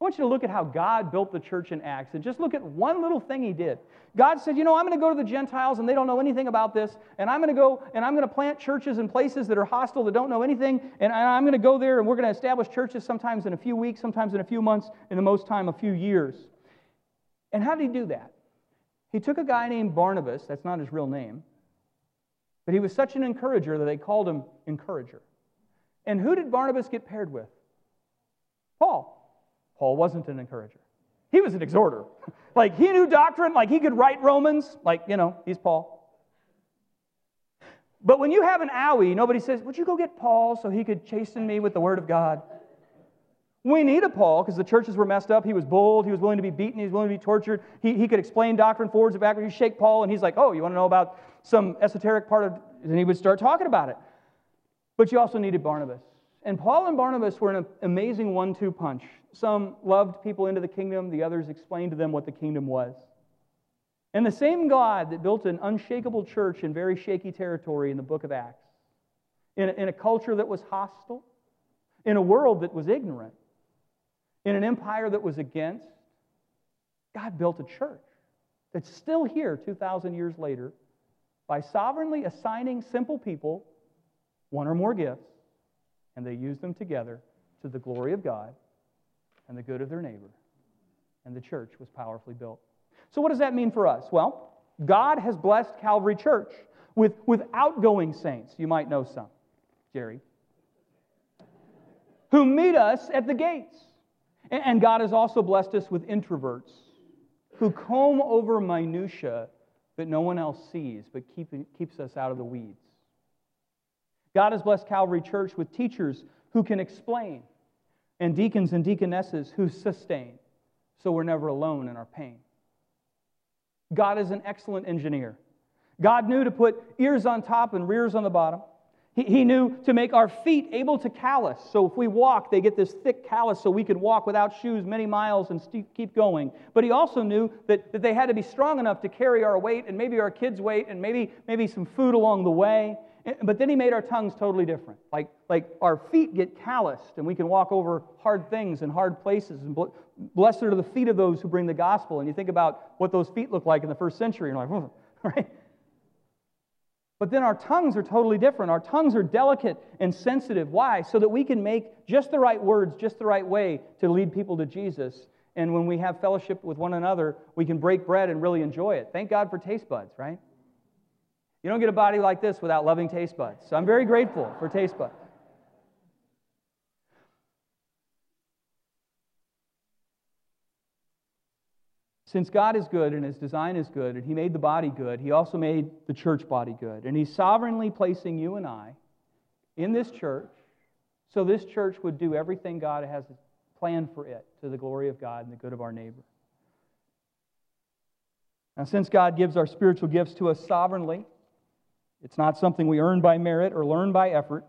I want you to look at how God built the church in Acts and just look at one little thing he did. God said, You know, I'm going to go to the Gentiles and they don't know anything about this, and I'm going to go and I'm going to plant churches in places that are hostile that don't know anything, and I'm going to go there and we're going to establish churches sometimes in a few weeks, sometimes in a few months, in the most time, a few years. And how did he do that? He took a guy named Barnabas, that's not his real name, but he was such an encourager that they called him Encourager. And who did Barnabas get paired with? Paul. Paul wasn't an encourager. He was an exhorter. like he knew doctrine, like he could write Romans, like, you know, he's Paul. But when you have an owie, nobody says, Would you go get Paul so he could chasten me with the word of God? We need a Paul because the churches were messed up. He was bold. He was willing to be beaten. He was willing to be tortured. He, he could explain doctrine forwards and backwards. You shake Paul, and he's like, Oh, you want to know about some esoteric part of. And he would start talking about it. But you also needed Barnabas. And Paul and Barnabas were an amazing one two punch. Some loved people into the kingdom, the others explained to them what the kingdom was. And the same God that built an unshakable church in very shaky territory in the book of Acts, in a, in a culture that was hostile, in a world that was ignorant, in an empire that was against, God built a church that's still here 2,000 years later by sovereignly assigning simple people one or more gifts and they used them together to the glory of God and the good of their neighbor. And the church was powerfully built. So, what does that mean for us? Well, God has blessed Calvary Church with, with outgoing saints. You might know some, Jerry, who meet us at the gates. And God has also blessed us with introverts who comb over minutiae that no one else sees, but keep, keeps us out of the weeds. God has blessed Calvary Church with teachers who can explain, and deacons and deaconesses who sustain, so we're never alone in our pain. God is an excellent engineer. God knew to put ears on top and rears on the bottom. He, he knew to make our feet able to callus. So if we walk, they get this thick callus so we could walk without shoes many miles and st- keep going. But he also knew that, that they had to be strong enough to carry our weight and maybe our kids' weight and maybe, maybe some food along the way. But then he made our tongues totally different. Like, like our feet get calloused and we can walk over hard things and hard places. And blessed are the feet of those who bring the gospel. And you think about what those feet look like in the first century, and you're like, right? But then our tongues are totally different. Our tongues are delicate and sensitive. Why? So that we can make just the right words, just the right way to lead people to Jesus. And when we have fellowship with one another, we can break bread and really enjoy it. Thank God for taste buds, right? You don't get a body like this without loving taste buds. So I'm very grateful for taste buds. Since God is good and his design is good, and he made the body good, he also made the church body good. And he's sovereignly placing you and I in this church so this church would do everything God has planned for it to the glory of God and the good of our neighbor. Now, since God gives our spiritual gifts to us sovereignly, it's not something we earn by merit or learn by effort.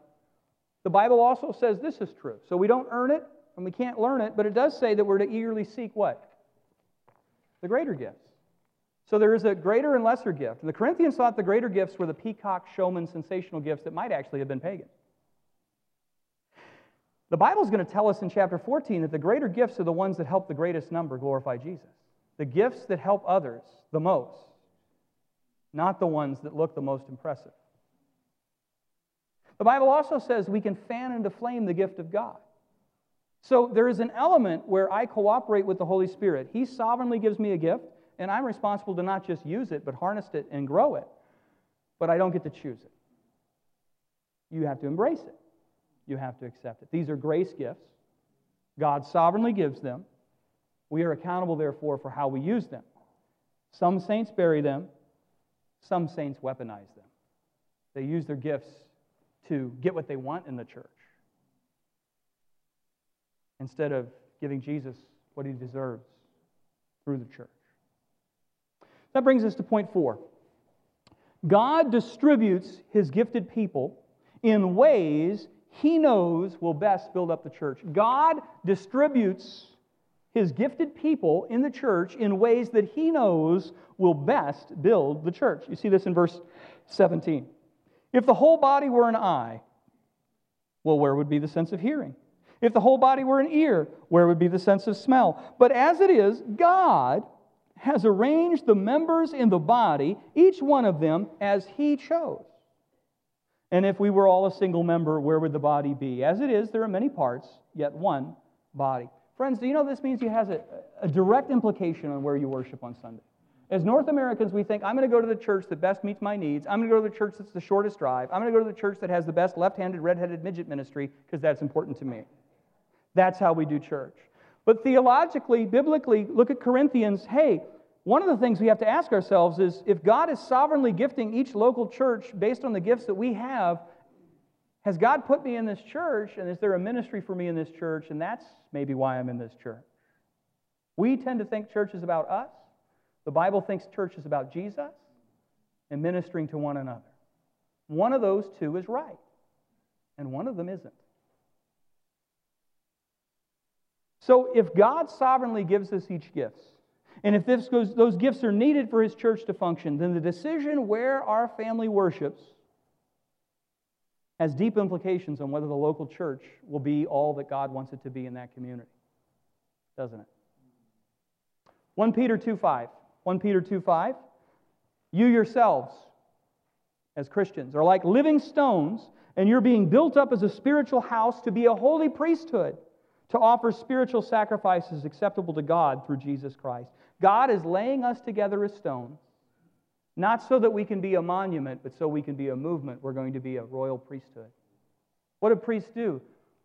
The Bible also says this is true. So we don't earn it and we can't learn it, but it does say that we're to eagerly seek what? The greater gifts. So there is a greater and lesser gift. And the Corinthians thought the greater gifts were the peacock, showman, sensational gifts that might actually have been pagan. The Bible is going to tell us in chapter 14 that the greater gifts are the ones that help the greatest number glorify Jesus. The gifts that help others the most not the ones that look the most impressive. The Bible also says we can fan into flame the gift of God. So there is an element where I cooperate with the Holy Spirit. He sovereignly gives me a gift, and I'm responsible to not just use it, but harness it and grow it. But I don't get to choose it. You have to embrace it, you have to accept it. These are grace gifts. God sovereignly gives them. We are accountable, therefore, for how we use them. Some saints bury them, some saints weaponize them. They use their gifts to get what they want in the church instead of giving Jesus what he deserves through the church. That brings us to point four. God distributes his gifted people in ways he knows will best build up the church. God distributes his gifted people in the church in ways that he knows will best build the church. You see this in verse 17. If the whole body were an eye, well, where would be the sense of hearing? If the whole body were an ear, where would be the sense of smell? But as it is, God has arranged the members in the body, each one of them as he chose. And if we were all a single member, where would the body be? As it is, there are many parts, yet one body. Friends, do you know this means it has a, a direct implication on where you worship on Sunday? As North Americans, we think, I'm going to go to the church that best meets my needs. I'm going to go to the church that's the shortest drive. I'm going to go to the church that has the best left handed, red headed midget ministry because that's important to me. That's how we do church. But theologically, biblically, look at Corinthians. Hey, one of the things we have to ask ourselves is if God is sovereignly gifting each local church based on the gifts that we have, has God put me in this church, and is there a ministry for me in this church? And that's maybe why I'm in this church. We tend to think church is about us. The Bible thinks church is about Jesus and ministering to one another. One of those two is right, and one of them isn't. So if God sovereignly gives us each gifts, and if goes, those gifts are needed for his church to function, then the decision where our family worships has deep implications on whether the local church will be all that God wants it to be in that community, doesn't it? 1 Peter 2 5. 1 Peter 2 5. You yourselves, as Christians, are like living stones, and you're being built up as a spiritual house to be a holy priesthood, to offer spiritual sacrifices acceptable to God through Jesus Christ. God is laying us together as stones not so that we can be a monument, but so we can be a movement. We're going to be a royal priesthood. What do priests do?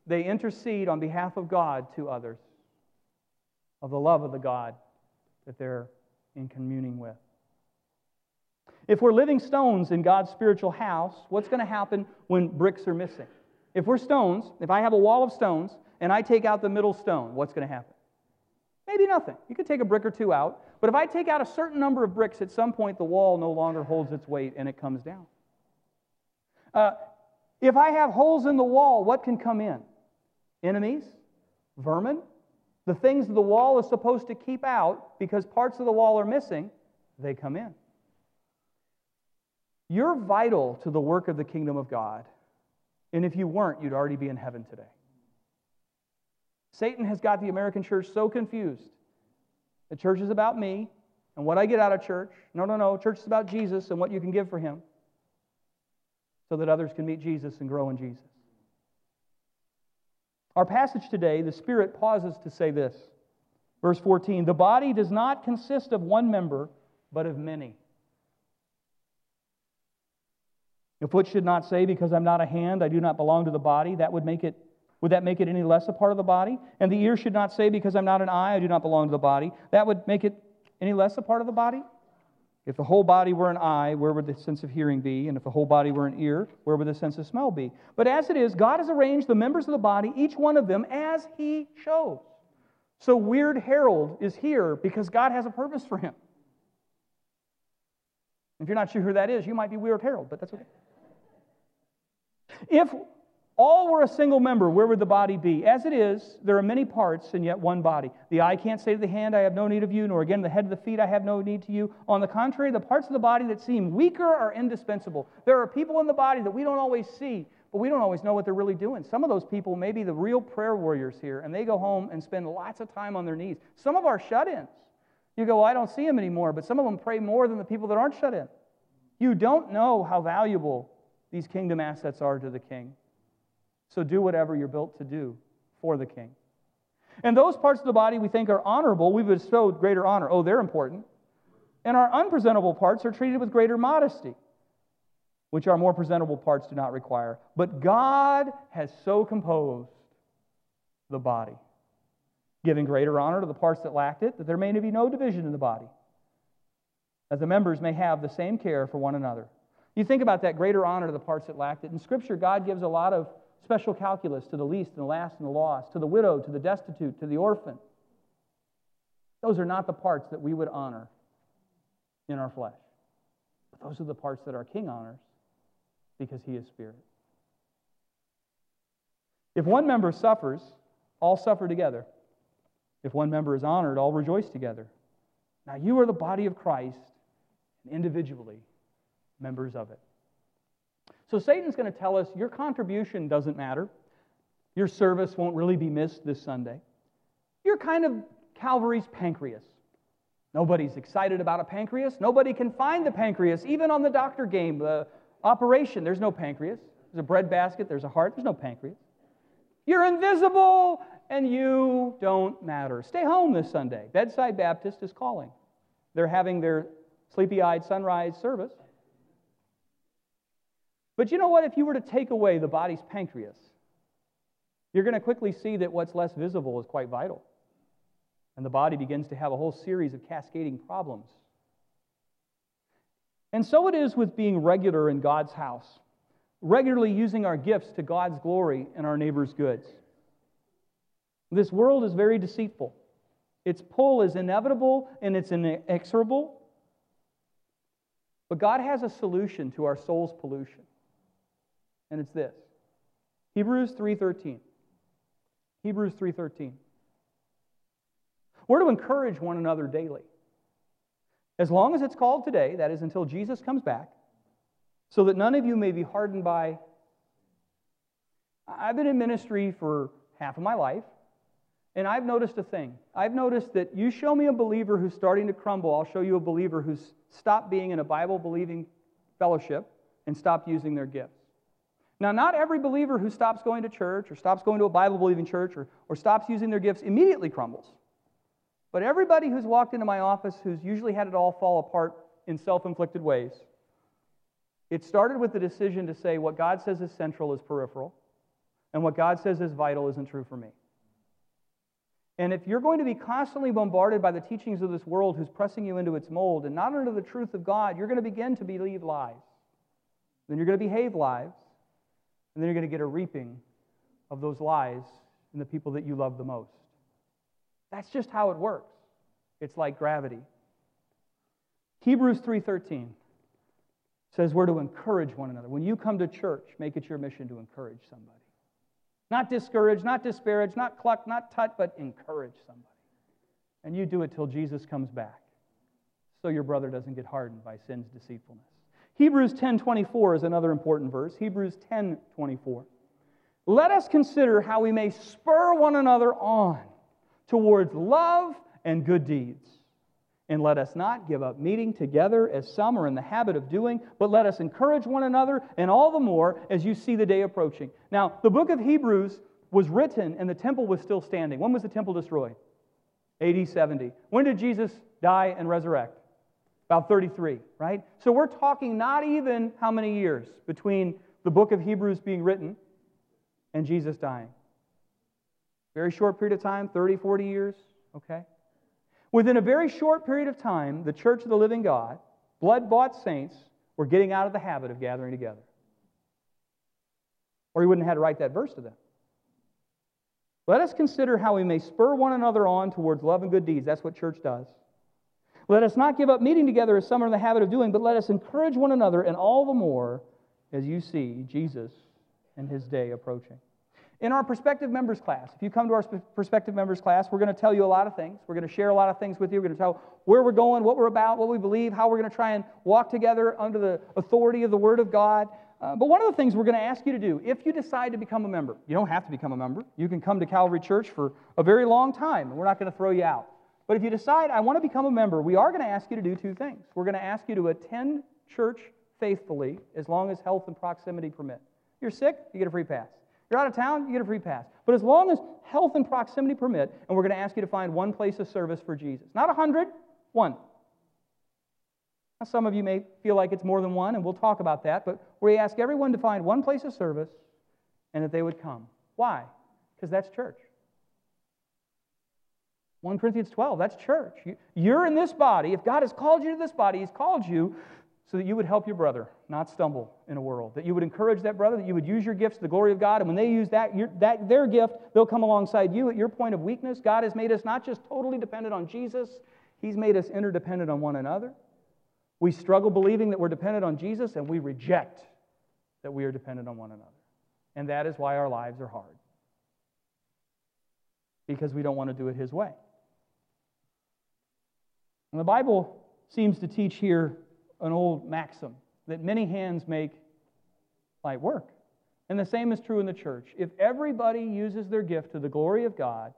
They intercede on behalf of God to others of the love of the God that they're in communing with. If we're living stones in God's spiritual house, what's going to happen when bricks are missing? If we're stones, if I have a wall of stones and I take out the middle stone, what's going to happen? Maybe nothing. You could take a brick or two out. But if I take out a certain number of bricks, at some point the wall no longer holds its weight and it comes down. Uh, If I have holes in the wall, what can come in? Enemies? Vermin? The things the wall is supposed to keep out because parts of the wall are missing, they come in. You're vital to the work of the kingdom of God. And if you weren't, you'd already be in heaven today. Satan has got the American church so confused. The church is about me and what I get out of church. No, no, no. Church is about Jesus and what you can give for him so that others can meet Jesus and grow in Jesus. Our passage today, the Spirit pauses to say this. Verse 14 The body does not consist of one member, but of many. The foot should not say, Because I'm not a hand, I do not belong to the body. That would make it. Would that make it any less a part of the body? And the ear should not say, Because I'm not an eye, I do not belong to the body. That would make it any less a part of the body? If the whole body were an eye, where would the sense of hearing be? And if the whole body were an ear, where would the sense of smell be? But as it is, God has arranged the members of the body, each one of them, as He chose. So Weird Harold is here because God has a purpose for him. If you're not sure who that is, you might be Weird Harold, but that's okay. If all were a single member, where would the body be? As it is, there are many parts and yet one body. The eye can't say to the hand, I have no need of you, nor again the head of the feet, I have no need to you. On the contrary, the parts of the body that seem weaker are indispensable. There are people in the body that we don't always see, but we don't always know what they're really doing. Some of those people may be the real prayer warriors here, and they go home and spend lots of time on their knees. Some of our shut ins, you go, well, I don't see them anymore, but some of them pray more than the people that aren't shut in. You don't know how valuable these kingdom assets are to the king. So do whatever you're built to do for the king. And those parts of the body we think are honorable, we bestow greater honor. Oh, they're important. And our unpresentable parts are treated with greater modesty, which our more presentable parts do not require. But God has so composed the body, giving greater honor to the parts that lacked it, that there may be no division in the body, as the members may have the same care for one another. You think about that greater honor to the parts that lacked it. In Scripture, God gives a lot of special calculus to the least and the last and the lost, to the widow, to the destitute, to the orphan. Those are not the parts that we would honor in our flesh. But those are the parts that our King honors because he is spirit. If one member suffers, all suffer together. If one member is honored, all rejoice together. Now you are the body of Christ, and individually members of it. So Satan's going to tell us your contribution doesn't matter. Your service won't really be missed this Sunday. You're kind of Calvary's pancreas. Nobody's excited about a pancreas. Nobody can find the pancreas, even on the doctor game, the operation. There's no pancreas. There's a bread basket, there's a heart, there's no pancreas. You're invisible and you don't matter. Stay home this Sunday. Bedside Baptist is calling. They're having their sleepy eyed sunrise service. But you know what? If you were to take away the body's pancreas, you're going to quickly see that what's less visible is quite vital. And the body begins to have a whole series of cascading problems. And so it is with being regular in God's house, regularly using our gifts to God's glory and our neighbor's goods. This world is very deceitful. Its pull is inevitable and it's inexorable. But God has a solution to our soul's pollution and it's this. Hebrews 3:13. Hebrews 3:13. We're to encourage one another daily. As long as it's called today, that is until Jesus comes back, so that none of you may be hardened by I've been in ministry for half of my life, and I've noticed a thing. I've noticed that you show me a believer who's starting to crumble, I'll show you a believer who's stopped being in a Bible believing fellowship and stopped using their gifts. Now, not every believer who stops going to church or stops going to a Bible believing church or, or stops using their gifts immediately crumbles. But everybody who's walked into my office who's usually had it all fall apart in self inflicted ways, it started with the decision to say what God says is central is peripheral, and what God says is vital isn't true for me. And if you're going to be constantly bombarded by the teachings of this world who's pressing you into its mold and not under the truth of God, you're going to begin to believe lies. Then you're going to behave lies. And then you're going to get a reaping of those lies in the people that you love the most. That's just how it works. It's like gravity. Hebrews 3:13. says we're to encourage one another. When you come to church, make it your mission to encourage somebody. Not discourage, not disparage, not cluck, not tut, but encourage somebody. And you do it till Jesus comes back so your brother doesn't get hardened by sin's deceitfulness. Hebrews 10:24 is another important verse. Hebrews 10:24. Let us consider how we may spur one another on towards love and good deeds. And let us not give up meeting together as some are in the habit of doing, but let us encourage one another, and all the more as you see the day approaching. Now, the book of Hebrews was written and the temple was still standing. When was the temple destroyed? AD 70. When did Jesus die and resurrect? About 33, right? So we're talking not even how many years between the book of Hebrews being written and Jesus dying. Very short period of time, 30, 40 years, okay? Within a very short period of time, the church of the living God, blood bought saints, were getting out of the habit of gathering together. Or he wouldn't have had to write that verse to them. Let us consider how we may spur one another on towards love and good deeds. That's what church does. Let us not give up meeting together as some are in the habit of doing, but let us encourage one another, and all the more as you see Jesus and his day approaching. In our prospective members class, if you come to our prospective members class, we're going to tell you a lot of things. We're going to share a lot of things with you. We're going to tell where we're going, what we're about, what we believe, how we're going to try and walk together under the authority of the Word of God. Uh, but one of the things we're going to ask you to do, if you decide to become a member, you don't have to become a member. You can come to Calvary Church for a very long time, and we're not going to throw you out. But if you decide, I want to become a member, we are going to ask you to do two things. We're going to ask you to attend church faithfully as long as health and proximity permit. You're sick, you get a free pass. You're out of town, you get a free pass. But as long as health and proximity permit, and we're going to ask you to find one place of service for Jesus. Not a hundred, one. Now, some of you may feel like it's more than one, and we'll talk about that, but we ask everyone to find one place of service and that they would come. Why? Because that's church. 1 Corinthians 12, that's church. You're in this body. If God has called you to this body, He's called you so that you would help your brother not stumble in a world, that you would encourage that brother, that you would use your gifts to the glory of God. And when they use that, your, that their gift, they'll come alongside you at your point of weakness. God has made us not just totally dependent on Jesus, He's made us interdependent on one another. We struggle believing that we're dependent on Jesus, and we reject that we are dependent on one another. And that is why our lives are hard, because we don't want to do it His way. And the Bible seems to teach here an old maxim that many hands make light work. And the same is true in the church. If everybody uses their gift to the glory of God,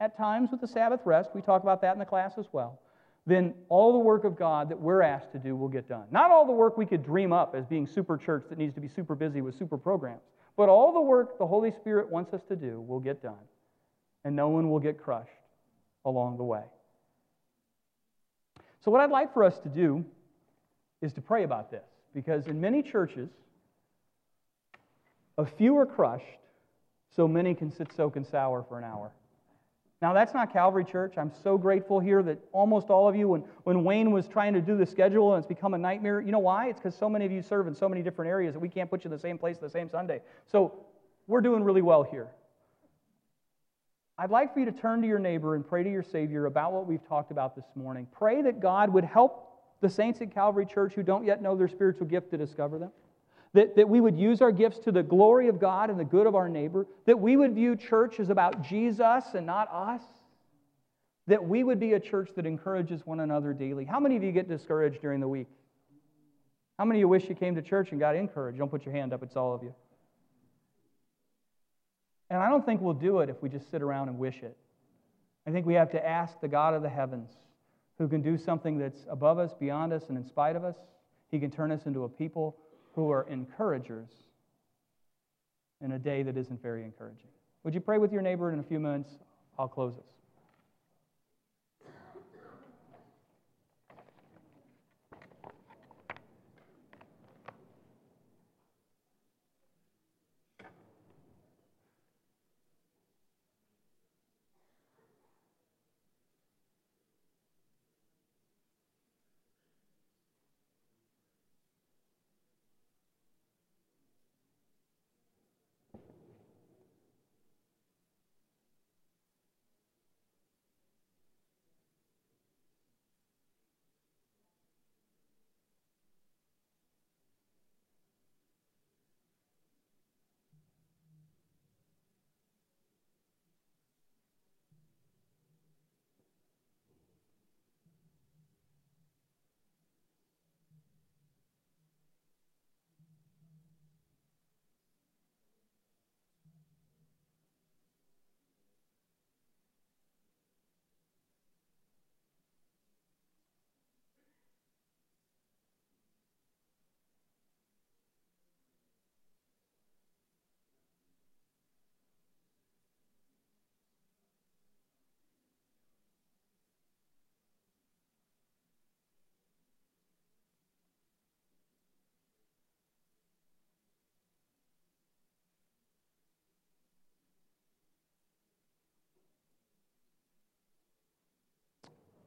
at times with the Sabbath rest, we talk about that in the class as well, then all the work of God that we're asked to do will get done. Not all the work we could dream up as being super church that needs to be super busy with super programs, but all the work the Holy Spirit wants us to do will get done, and no one will get crushed along the way. So, what I'd like for us to do is to pray about this because in many churches, a few are crushed so many can sit soak and sour for an hour. Now, that's not Calvary Church. I'm so grateful here that almost all of you, when, when Wayne was trying to do the schedule and it's become a nightmare, you know why? It's because so many of you serve in so many different areas that we can't put you in the same place the same Sunday. So, we're doing really well here. I'd like for you to turn to your neighbor and pray to your Savior about what we've talked about this morning. Pray that God would help the saints at Calvary Church who don't yet know their spiritual gift to discover them. That, that we would use our gifts to the glory of God and the good of our neighbor. That we would view church as about Jesus and not us. That we would be a church that encourages one another daily. How many of you get discouraged during the week? How many of you wish you came to church and got encouraged? Don't put your hand up, it's all of you. And I don't think we'll do it if we just sit around and wish it. I think we have to ask the God of the heavens who can do something that's above us, beyond us, and in spite of us. He can turn us into a people who are encouragers in a day that isn't very encouraging. Would you pray with your neighbor in a few minutes? I'll close this.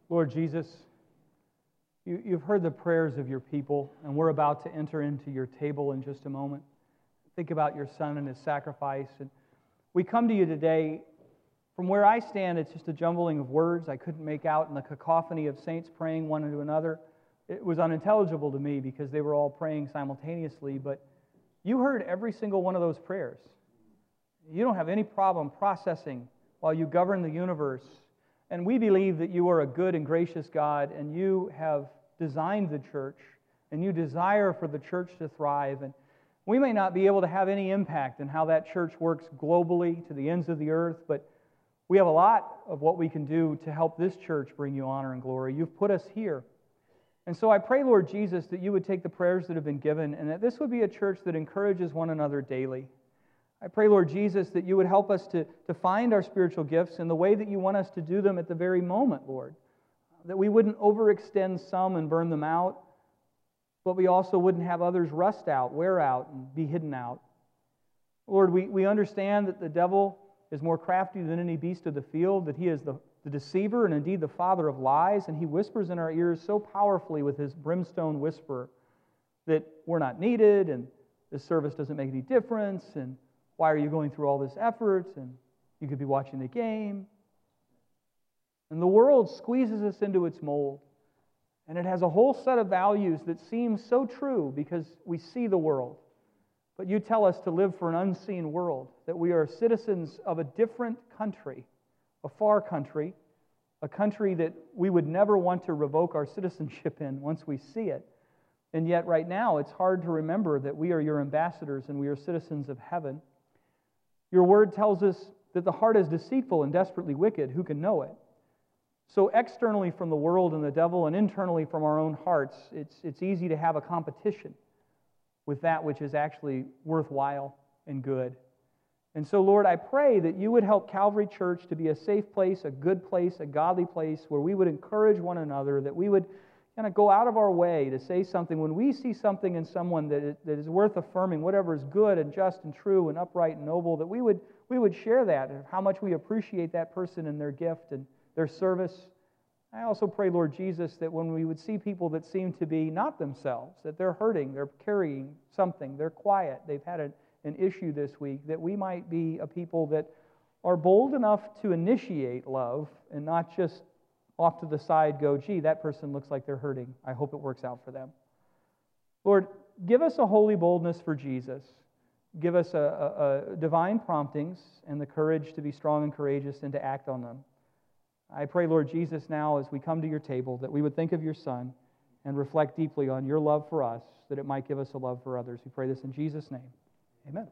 Lord Jesus, you, you've heard the prayers of your people, and we're about to enter into your table in just a moment. Think about your son and his sacrifice. And we come to you today. From where I stand, it's just a jumbling of words I couldn't make out in the cacophony of saints praying one to another. It was unintelligible to me because they were all praying simultaneously, but you heard every single one of those prayers. You don't have any problem processing while you govern the universe. And we believe that you are a good and gracious God, and you have designed the church, and you desire for the church to thrive. And we may not be able to have any impact in how that church works globally to the ends of the earth, but we have a lot of what we can do to help this church bring you honor and glory. You've put us here. And so I pray, Lord Jesus, that you would take the prayers that have been given and that this would be a church that encourages one another daily. I pray, Lord Jesus, that you would help us to, to find our spiritual gifts in the way that you want us to do them at the very moment, Lord. That we wouldn't overextend some and burn them out, but we also wouldn't have others rust out, wear out, and be hidden out. Lord, we, we understand that the devil is more crafty than any beast of the field, that he is the, the deceiver and indeed the father of lies, and he whispers in our ears so powerfully with his brimstone whisper that we're not needed and this service doesn't make any difference and why are you going through all this effort and you could be watching the game and the world squeezes us into its mold and it has a whole set of values that seem so true because we see the world but you tell us to live for an unseen world, that we are citizens of a different country, a far country, a country that we would never want to revoke our citizenship in once we see it. And yet, right now, it's hard to remember that we are your ambassadors and we are citizens of heaven. Your word tells us that the heart is deceitful and desperately wicked. Who can know it? So, externally from the world and the devil, and internally from our own hearts, it's, it's easy to have a competition with that which is actually worthwhile and good. And so, Lord, I pray that you would help Calvary Church to be a safe place, a good place, a godly place where we would encourage one another, that we would kind of go out of our way to say something. When we see something in someone that is, that is worth affirming, whatever is good and just and true and upright and noble, that we would, we would share that, how much we appreciate that person and their gift and their service. I also pray, Lord Jesus, that when we would see people that seem to be not themselves, that they're hurting, they're carrying something, they're quiet, they've had an, an issue this week, that we might be a people that are bold enough to initiate love and not just off to the side go, gee, that person looks like they're hurting. I hope it works out for them. Lord, give us a holy boldness for Jesus. Give us a, a, a divine promptings and the courage to be strong and courageous and to act on them. I pray, Lord Jesus, now as we come to your table, that we would think of your Son and reflect deeply on your love for us, that it might give us a love for others. We pray this in Jesus' name. Amen.